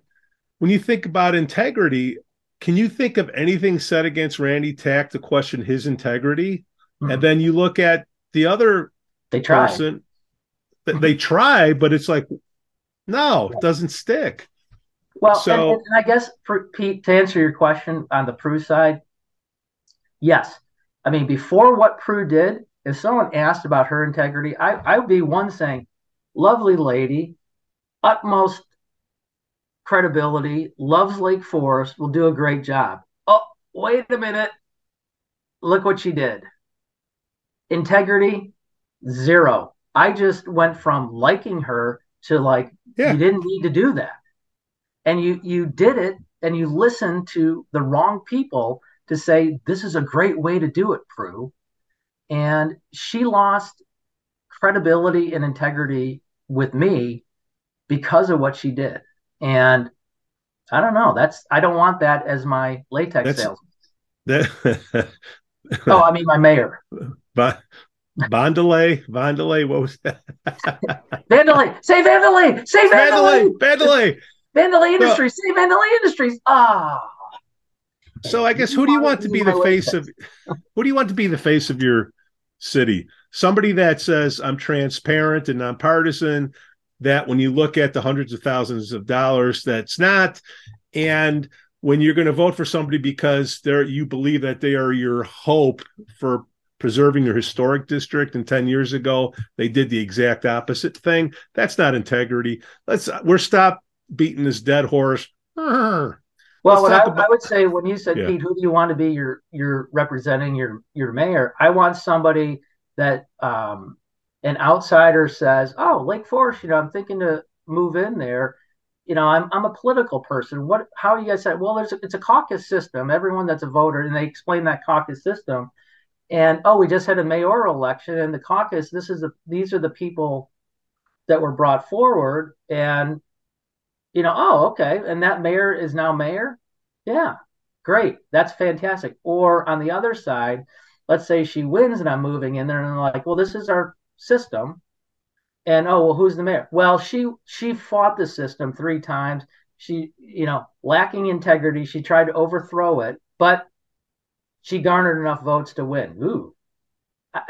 A: when you think about integrity, can you think of anything said against Randy Tack to question his integrity?
C: Mhm.
A: And then you look at the other
C: They try.
A: person th- they try but it's like no it doesn't stick
C: Well,
A: So-
C: and, and I guess for Pete, to answer your question on the Prue side, yes. I mean, before what Prue did, if someone asked about her integrity, I, I would be one saying, lovely lady, utmost credibility, loves Lake Forest, will do a great job. Oh, wait a minute. Look what she did. integrity, zero. I just went from liking her to like,
A: Yeah.
C: you didn't need to do that. And you you did it and you listened to the wrong people to say this is a great way to do it, Prue. And she lost credibility and integrity with me because of what she did. And I don't know. That's I don't want that as my latex
A: That's-
C: salesman.
A: That
C: Oh, I mean my mayor.
A: Bon- Bondelay, Bondelay, what was that?
C: Vandelay, say Vandelay, say Vandelay,
A: Vandelay, Vandelay.
C: Vandelay Industries, say Vandelay Industries. Ah,
A: So I guess who do you want to be the face of who do you want to be the face of your city? Somebody that says I'm transparent and nonpartisan, that when you look at the hundreds of thousands of dollars, that's not. And when you're going to vote for somebody because they're you believe that they are your hope for preserving your historic district and 10 years ago they did the exact opposite thing that's not integrity let's we're stop beating this dead horse
C: well, I,
A: about-
C: I would say when you said
A: Yeah.
C: Pete, who do you want to be your your representing your your mayor? I want somebody that um, an outsider says, "Oh, Lake Forest, you know, I'm thinking to move in there." You know, I'm I'm a political person. What? How do you guys say? Well, there's a, it's a caucus system. Everyone that's a voter, and they explain that caucus system. And oh, we just had a mayoral election, and the caucus. This is the these are the people that were brought forward, and you know, oh, okay, and that mayor is now mayor. Yeah, great, that's fantastic. Or on the other side, let's say she wins, and I'm moving in there, and like, well, this is our system, and oh, well, who's the mayor? Well, she she fought the system three times. She, you know, lacking integrity, she tried to overthrow it, but she garnered enough votes to win. Ooh, I,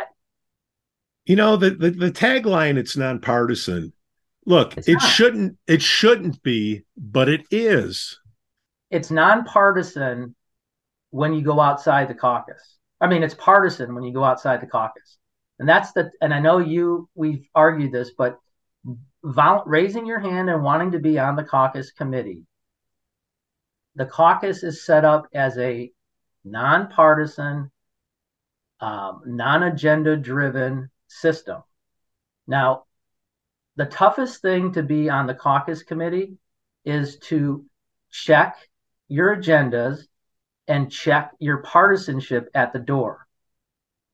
A: You know the the, the tagline it's nonpartisan. Look,
C: It's
A: it
C: not.
A: shouldn't it shouldn't be, but it is.
C: it's nonpartisan when you go outside the caucus. I mean, it's partisan when you go outside the caucus. And that's the, and I know you, we've argued this, but vol- raising your hand and wanting to be on the caucus committee, the caucus is set up as a nonpartisan, um, non agenda driven system. Now, the toughest thing to be on the caucus committee is to check your agendas and check your partisanship at the door.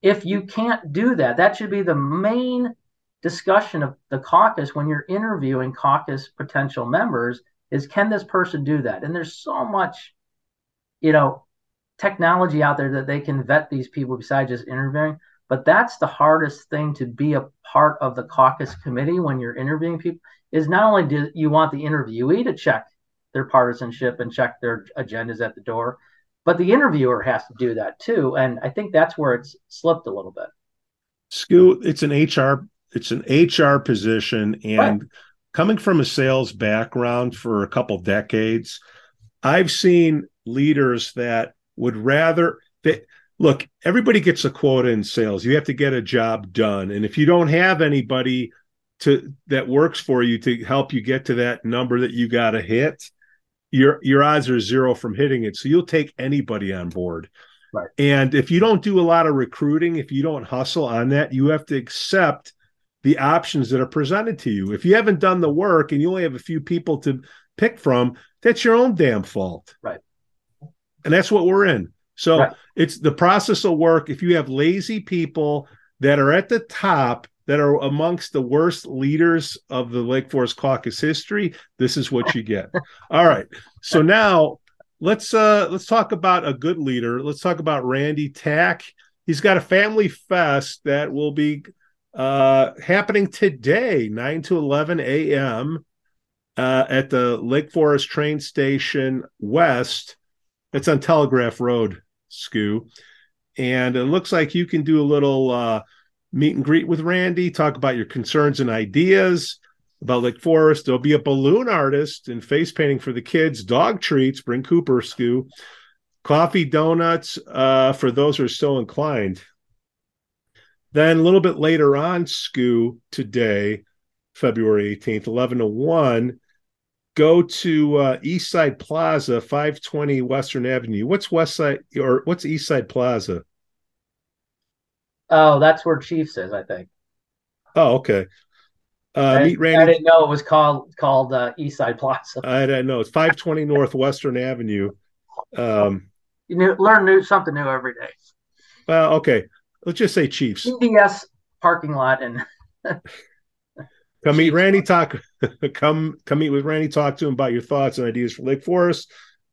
C: If you can't do that, that should be the main discussion of the caucus when you're interviewing caucus potential members is can this person do that? And there's so much, you know, technology out there that they can vet these people besides just interviewing. But that's the hardest thing to be a part of the caucus committee when you're interviewing people is not only do you want the interviewee to check their partisanship and check their agendas at the door, but the interviewer has to do that too. And I think that's where it's slipped a little bit.
A: Scoot, it's an HR it's an HR position and
C: Right.
A: coming from a sales background for a couple decades, I've seen leaders that would rather they look, everybody gets a quota in sales. You have to get a job done. And if you don't have anybody to that works for you to help you get to that number that you got to hit, your your odds are zero from hitting it. So you'll take anybody on board.
C: Right.
A: And if you don't do a lot of recruiting, if you don't hustle on that, you have to accept the options that are presented to you. If you haven't done the work and you only have a few people to pick from, that's your own damn fault.
C: Right.
A: And that's what we're in. So
C: Right.
A: it's the process will work if you have lazy people that are at the top that are amongst the worst leaders of the Lake Forest caucus history, this is what you get. All right. So now let's uh let's talk about a good leader. Let's talk about Randy Tack. He's got a family fest that will be uh happening today, 9 to 11 a.m. Uh, at the Lake Forest train station west. It's on Telegraph Road, Scoo. And it looks like you can do a little uh meet and greet with Randy, talk about your concerns and ideas about Lake Forest. There'll be a balloon artist and face painting for the kids, dog treats, bring Cooper, Scoo, coffee, donuts uh, for those who are so inclined. Then a little bit later on, Scoo, today, February 18th, 11 to 1, go to uh, East Side Plaza, 520 Western Avenue. What's West Side or what's East Side Plaza?
C: Oh, that's where Chiefs is, I think.
A: Oh, okay. Uh,
C: I,
A: meet
C: I didn't know it was called called uh, East Side Plaza.
A: I don't know. It's 520 North Western Avenue. Um,
C: You knew, learn new something new every day.
A: well, okay. Let's just say Chiefs.
C: CVS parking lot and
A: Come meet Randy. Talk. come come meet with Randy. Talk to him about your thoughts and ideas for Lake Forest.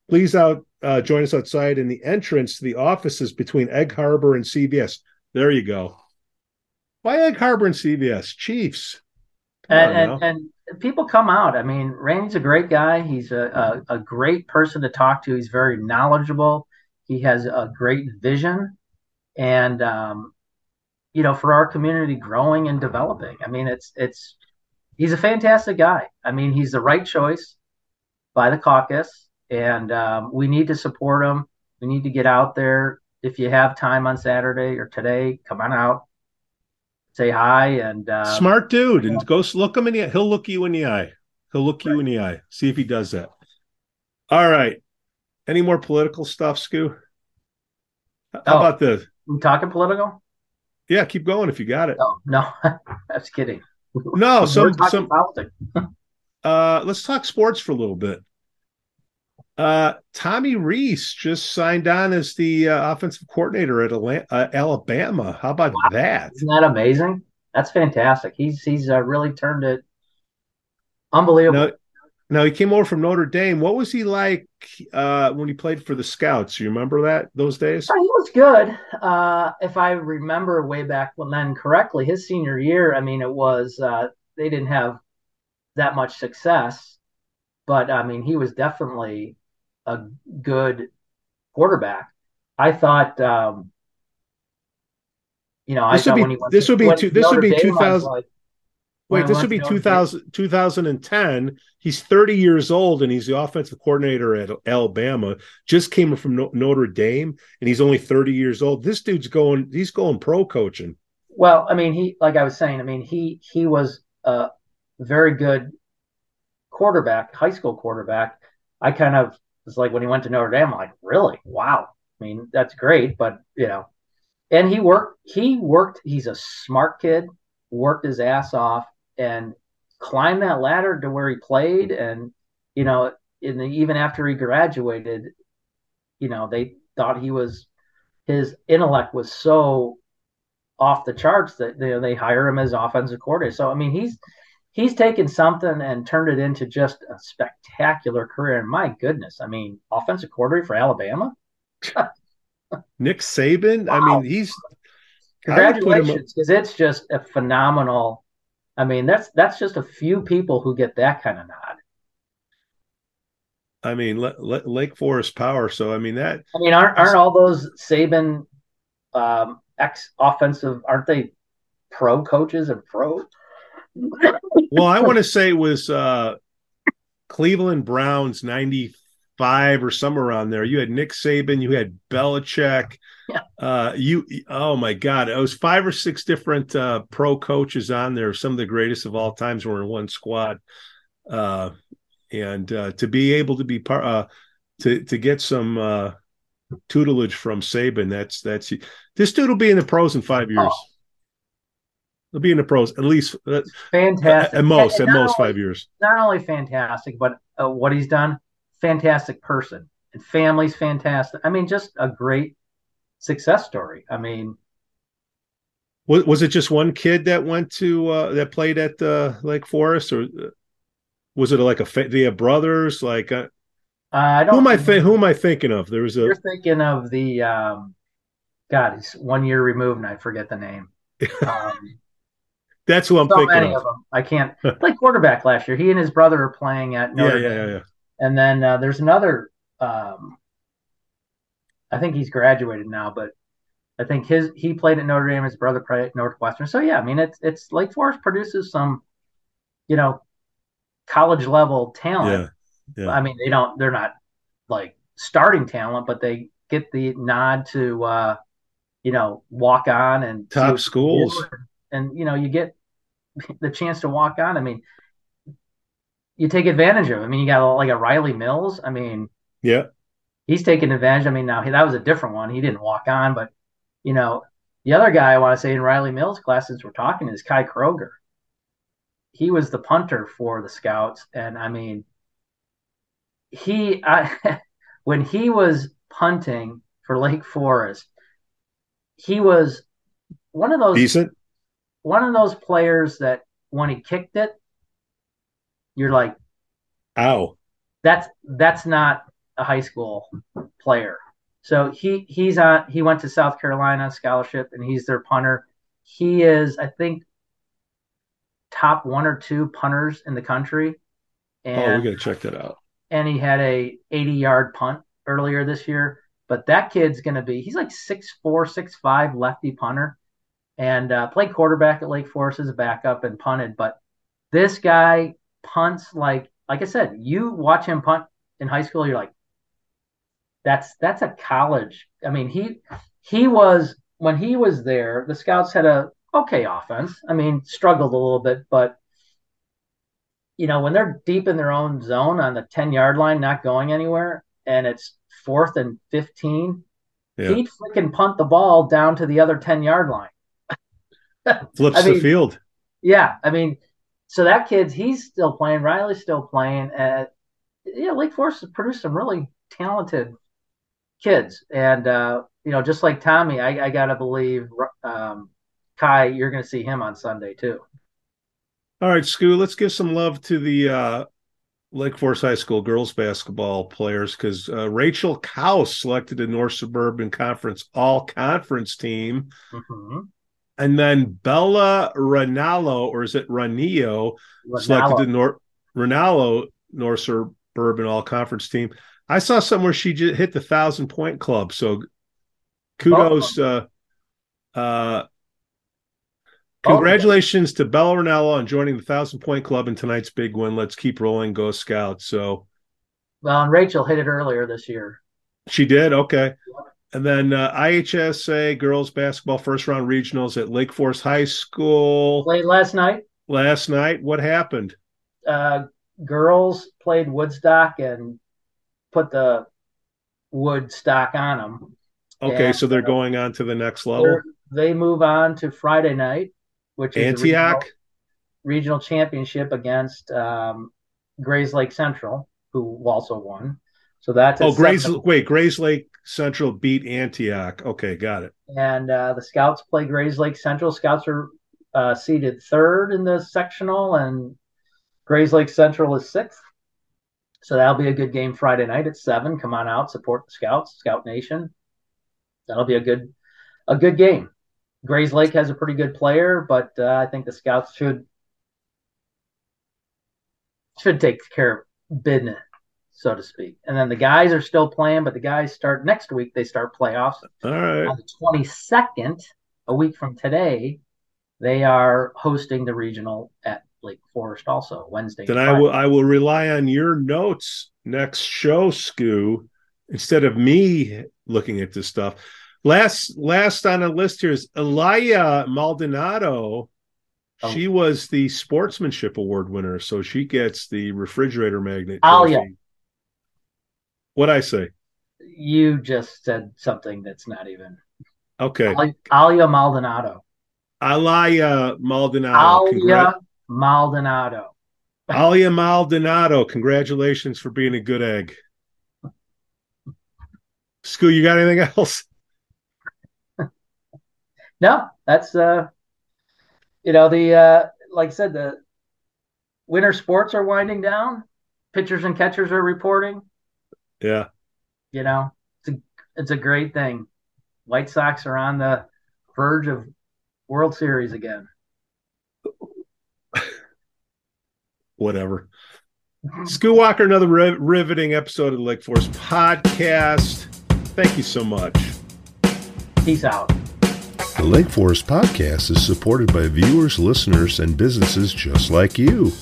A: Please out uh, join us outside in the entrance to the offices between Egg Harbor and CVS. There you go. Why Egg Harbor and CVS? Chiefs. Come
C: and, and, and people come out. I mean, Randy's a great guy. He's a, a, a great person to talk to. He's very knowledgeable. He has a great vision, and um, you know, for our community growing and developing. I mean, it's it's he's a fantastic guy. I mean, he's the right choice by the caucus, and um, we need to support him. We need to get out there. If you have time on Saturday or today, come on out, say hi, and uh,
A: Smart dude, and go look him in the. He'll look you in the eye. He'll look you in the eye. See if he does that. All right. Any more political stuff, Scoo? How
C: Oh.
A: about the?
C: we talking political.
A: Yeah, keep going if you got it.
C: No, no, I was kidding.
A: No, some some. Uh, let's talk sports for a little bit. Uh, Tommy Rees just signed on as the uh, offensive coordinator at Ala- uh, Alabama. How about that?
C: Isn't that amazing? That's fantastic. He's he's uh, really turned it unbelievable.
A: Now, now he came over from Notre Dame. What was he like uh, when he played for the Scouts? You remember that those days?
C: He was good. Uh, if I remember way back when then correctly, his senior year, I mean, it was uh, they didn't have that much success, but I mean, he was definitely a good quarterback. I thought, um, you know, I
A: This would
C: thought
A: be-
C: when he went
A: this
C: to-
A: would be two- this would be
C: I
A: 2000
C: like,
A: Wait, this would be
C: went
A: 2000, 2010. He's 30 years old and he's the offensive coordinator at Alabama. Just came from No- Notre Dame and he's only 30 years old. This dude's going, he's going pro coaching.
C: Well, I mean, he like I was saying, I mean, he he was a very good quarterback, high school quarterback. I kind of was like when he went to Notre Dame, I'm like, really? Wow. I mean, that's great, but you know, and he worked he worked, he's a smart kid, worked his ass off and climbed that ladder to where he played and you know, in the, even after he graduated, you know, they thought he was his intellect was so off the charts that you know, they hire him as offensive coordinator. So I mean, he's he's taken something and turned it into just a spectacular career. And my goodness, I mean, offensive coordinator for Alabama.
A: Nick Saban, I mean, he's I would him-
C: Congratulations, because it's just a phenomenal. I mean, that's that's just a few people who get that kind of nod.
A: I mean, Le- Le- Lake Forest Power. So, I mean, that
C: I mean, aren't aren't all those Saban um, ex offensive? Aren't they pro coaches and pro?
A: well, I want to say it was uh, Cleveland Browns 95 or somewhere around there. You had Nick Saban, you had Belichick.
C: Yeah.
A: Uh, you, oh my God, it was five or six different uh, pro coaches on there. Some of the greatest of all times were in one squad. Uh, and uh, to be able to be part, uh, to to get some uh, tutelage from Saban, that's that's this dude will be in the pros in five years.
C: Oh.
A: He'll be in the pros at least
C: Fantastic.
A: at most,
C: And
A: at most
C: only-
A: five years.
C: not only fantastic, but uh, what he's done, fantastic person, and family's fantastic. I mean, just a great success story. I mean,
A: Was, was it just one kid that went to uh, that played at uh, Lake Forest, or uh, was it like a fa- have brothers? Like uh,
C: I
A: who
C: don't.
A: am I th- who am I thinking of? There was a
C: You're thinking of the um, God. He's one year removed, and I forget the name. Um,
A: that's who I'm
C: so
A: thinking of.
C: of them. I can't play quarterback last year. He and his brother are playing at
A: Yeah, yeah,
C: Dame.
A: yeah, yeah.
C: And then uh, there's another. Um, I think he's graduated now, but I think his he played at Notre Dame. His brother played at Northwestern. So yeah, I mean it's it's Lake Forest produces some, you know, college level talent.
A: Yeah, yeah.
C: I mean they don't they're not like starting talent, but they get the nod to uh, you know walk on and
A: Top
C: what you can
A: schools.
C: do. and you know you get the chance to walk on. I mean, you take advantage of. I mean, you got like a Riley Mills. I mean,
A: Yeah,
C: he's taking advantage. I mean, now he, that was a different one. He didn't walk on, but you know, The other guy I want to say in Riley Mills' class, since we're talking, is Kai Kroeger. He was the punter for the Scouts, and I mean, he I, when he was punting for Lake Forest, he was one of those
A: Decent.
C: one of those players that when he kicked it, you're like,
A: Ow.
C: that's that's not a high school player. So he he's on he went to South Carolina scholarship and he's their punter. He is I think top one or two punters in the country. And
A: oh, we got to check that out.
C: and he had a 80 yard punt earlier this year. But that kid's going to be, he's like six four, six five lefty punter and uh, played quarterback at Lake Forest as a backup and punted. But this guy punts like, like I said, you watch him punt in high school, you're like, that's that's a college. I mean, he he was when he was there, the scouts had a okay offense. I mean, struggled a little bit, but you know, when they're deep in their own zone on the 10 yard line, not going anywhere, and it's fourth and 15,
A: Yeah.
C: he'd freaking punt the ball down to the other 10 yard line.
A: Flips
C: I
A: the field.
C: Yeah. I mean, so that kid's, he's still playing. Riley's still playing. Uh, yeah, Lake Forest has produced some really talented kids. And, uh, you know, just like Tommy, I, I got to believe um, Kai, you're going to see him on Sunday too.
A: All right, Scoo, let's give some love to the uh, Lake Forest High School girls basketball players because uh, Rachel Kaus selected the North Suburban Conference All Conference team.
C: Mm-hmm.
A: And then Bella Ranallo, or is it Ranillo, selected the North Ranallo North Suburban All Conference team. I saw somewhere she just hit the thousand point club. So kudos. Uh, uh, congratulations to Bella Ranallo on joining the thousand point club in tonight's big win. Let's keep rolling, go Scouts. So
C: Well, and Rachel hit it earlier this year.
A: she did. Okay. And then uh, IHSA girls basketball first round regionals at Lake Forest High School
C: Played last night.
A: last night. What happened?
C: Uh, girls played Woodstock and put the Woodstock on them.
A: Okay,
C: Yeah.
A: so they're going on to the next level.
C: They're- move on to Friday night, which is
A: Antioch.
C: regional, regional championship against um, Grayslake Central, who also won. So that's
A: Oh, Grays. Wait, Grayslake Central beat Antioch. Okay, got it.
C: and uh, the Scouts play Grayslake Central. Scouts are uh, seated third in the sectional, and Grayslake Central is sixth. So that'll be a good game Friday night at seven. Come on out, support the Scouts, Scout Nation. That'll be a good, a good game. Grayslake has a pretty good player, but uh, I think the Scouts should should take care of business, so to speak. And then the guys are still playing, but the guys start next week. They start playoffs
A: All right.
C: on the 22nd, a week from today, they are hosting the regional at Lake Forest also Wednesday.
A: Then I will I will rely on your notes next show, Scoo, instead of me looking at this stuff. Last last on the list here is Elia Maldonado.
C: Oh.
A: She was the sportsmanship award winner, so she gets the refrigerator magnet.
C: Alia.
A: trophy. What'd I say?
C: You just said something that's not even.
A: Okay.
C: Alia Maldonado.
A: Alia Maldonado.
C: Alia
A: Congra-
C: Maldonado.
A: Alia Maldonado. Congratulations for being a good egg. Scoo, you got anything else?
C: No, that's uh, you know the uh, like I said the winter sports are winding down. Pitchers and catchers are reporting.
A: Yeah.
C: you know it's a, it's a great thing white sox are on the verge of world series again
A: Whatever. School Walker, another riv- riveting episode of the Lake Forest podcast. Thank you so much.
C: peace out
A: The Lake Forest podcast is supported by viewers, listeners, and businesses just like you.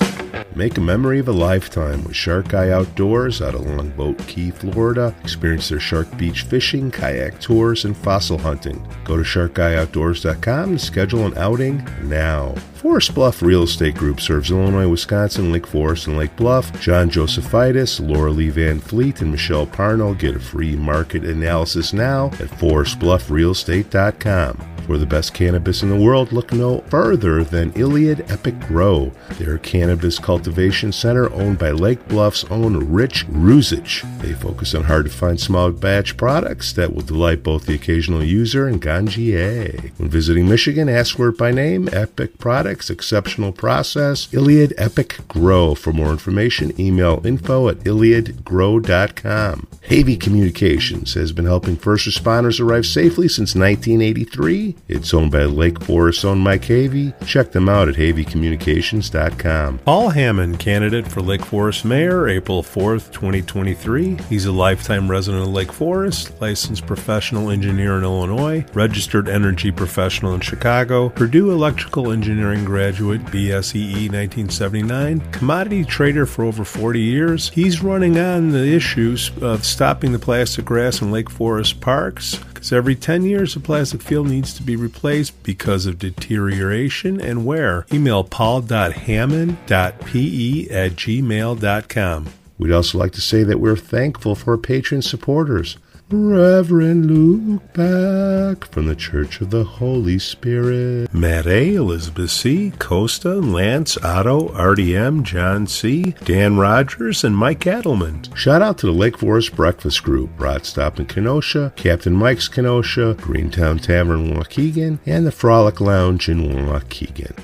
A: Make a memory of a lifetime with Shark Eye Outdoors out of Longboat Key, Florida. Experience their Shark Beach fishing, kayak tours, and fossil hunting. Go to sharkeyeoutdoors.com to schedule an outing now. Forest Bluff Real Estate Group serves Illinois, Wisconsin, Lake Forest, and Lake Bluff. John Josephitis, Laura Lee Van Fleet, and Michelle Parnell get a free market analysis now at forestbluffrealestate.com.
B: For the best cannabis in the world, look no further than Iliad Epic Grow. Their cannabis cultivation center owned by Lake Bluff's own Rich Ruzich. They focus on hard to find small batch products that will delight both the occasional user and ganjier. When visiting Michigan, ask for it by name Epic Products, exceptional process, Iliad Epic Grow. For more information, email info at iliadgrow.com. Havey Communications has been helping first responders arrive safely since 1983. It's owned by Lake Forest owned Mike Havey. Check them out at haveycommunications.com.
A: Paul Hammond, candidate for Lake Forest Mayor, April 4th, 2023. He's a lifetime resident of Lake Forest, licensed professional engineer in Illinois, registered energy professional in Chicago, Purdue Electrical Engineering graduate, BSEE 1979, commodity trader for over 40 years. He's running on the issues of stopping the plastic grass in Lake Forest parks because every 10 years a plastic field needs to be replaced because of deterioration and wear. Email paul.hammond.pe at gmail.com.
B: We'd also like to say that we're thankful for our patron supporters. Reverend Luke Back from the Church of the Holy Spirit.
A: Matt A., Elizabeth C., Costa, Lance, Otto, RDM, John C., Dan Rogers, and Mike Adelman.
B: Shout out to the Lake Forest Breakfast Group, Rod Stop in Kenosha, Captain Mike's Kenosha, Greentown Tavern Waukegan, and the Frolic Lounge in Waukegan.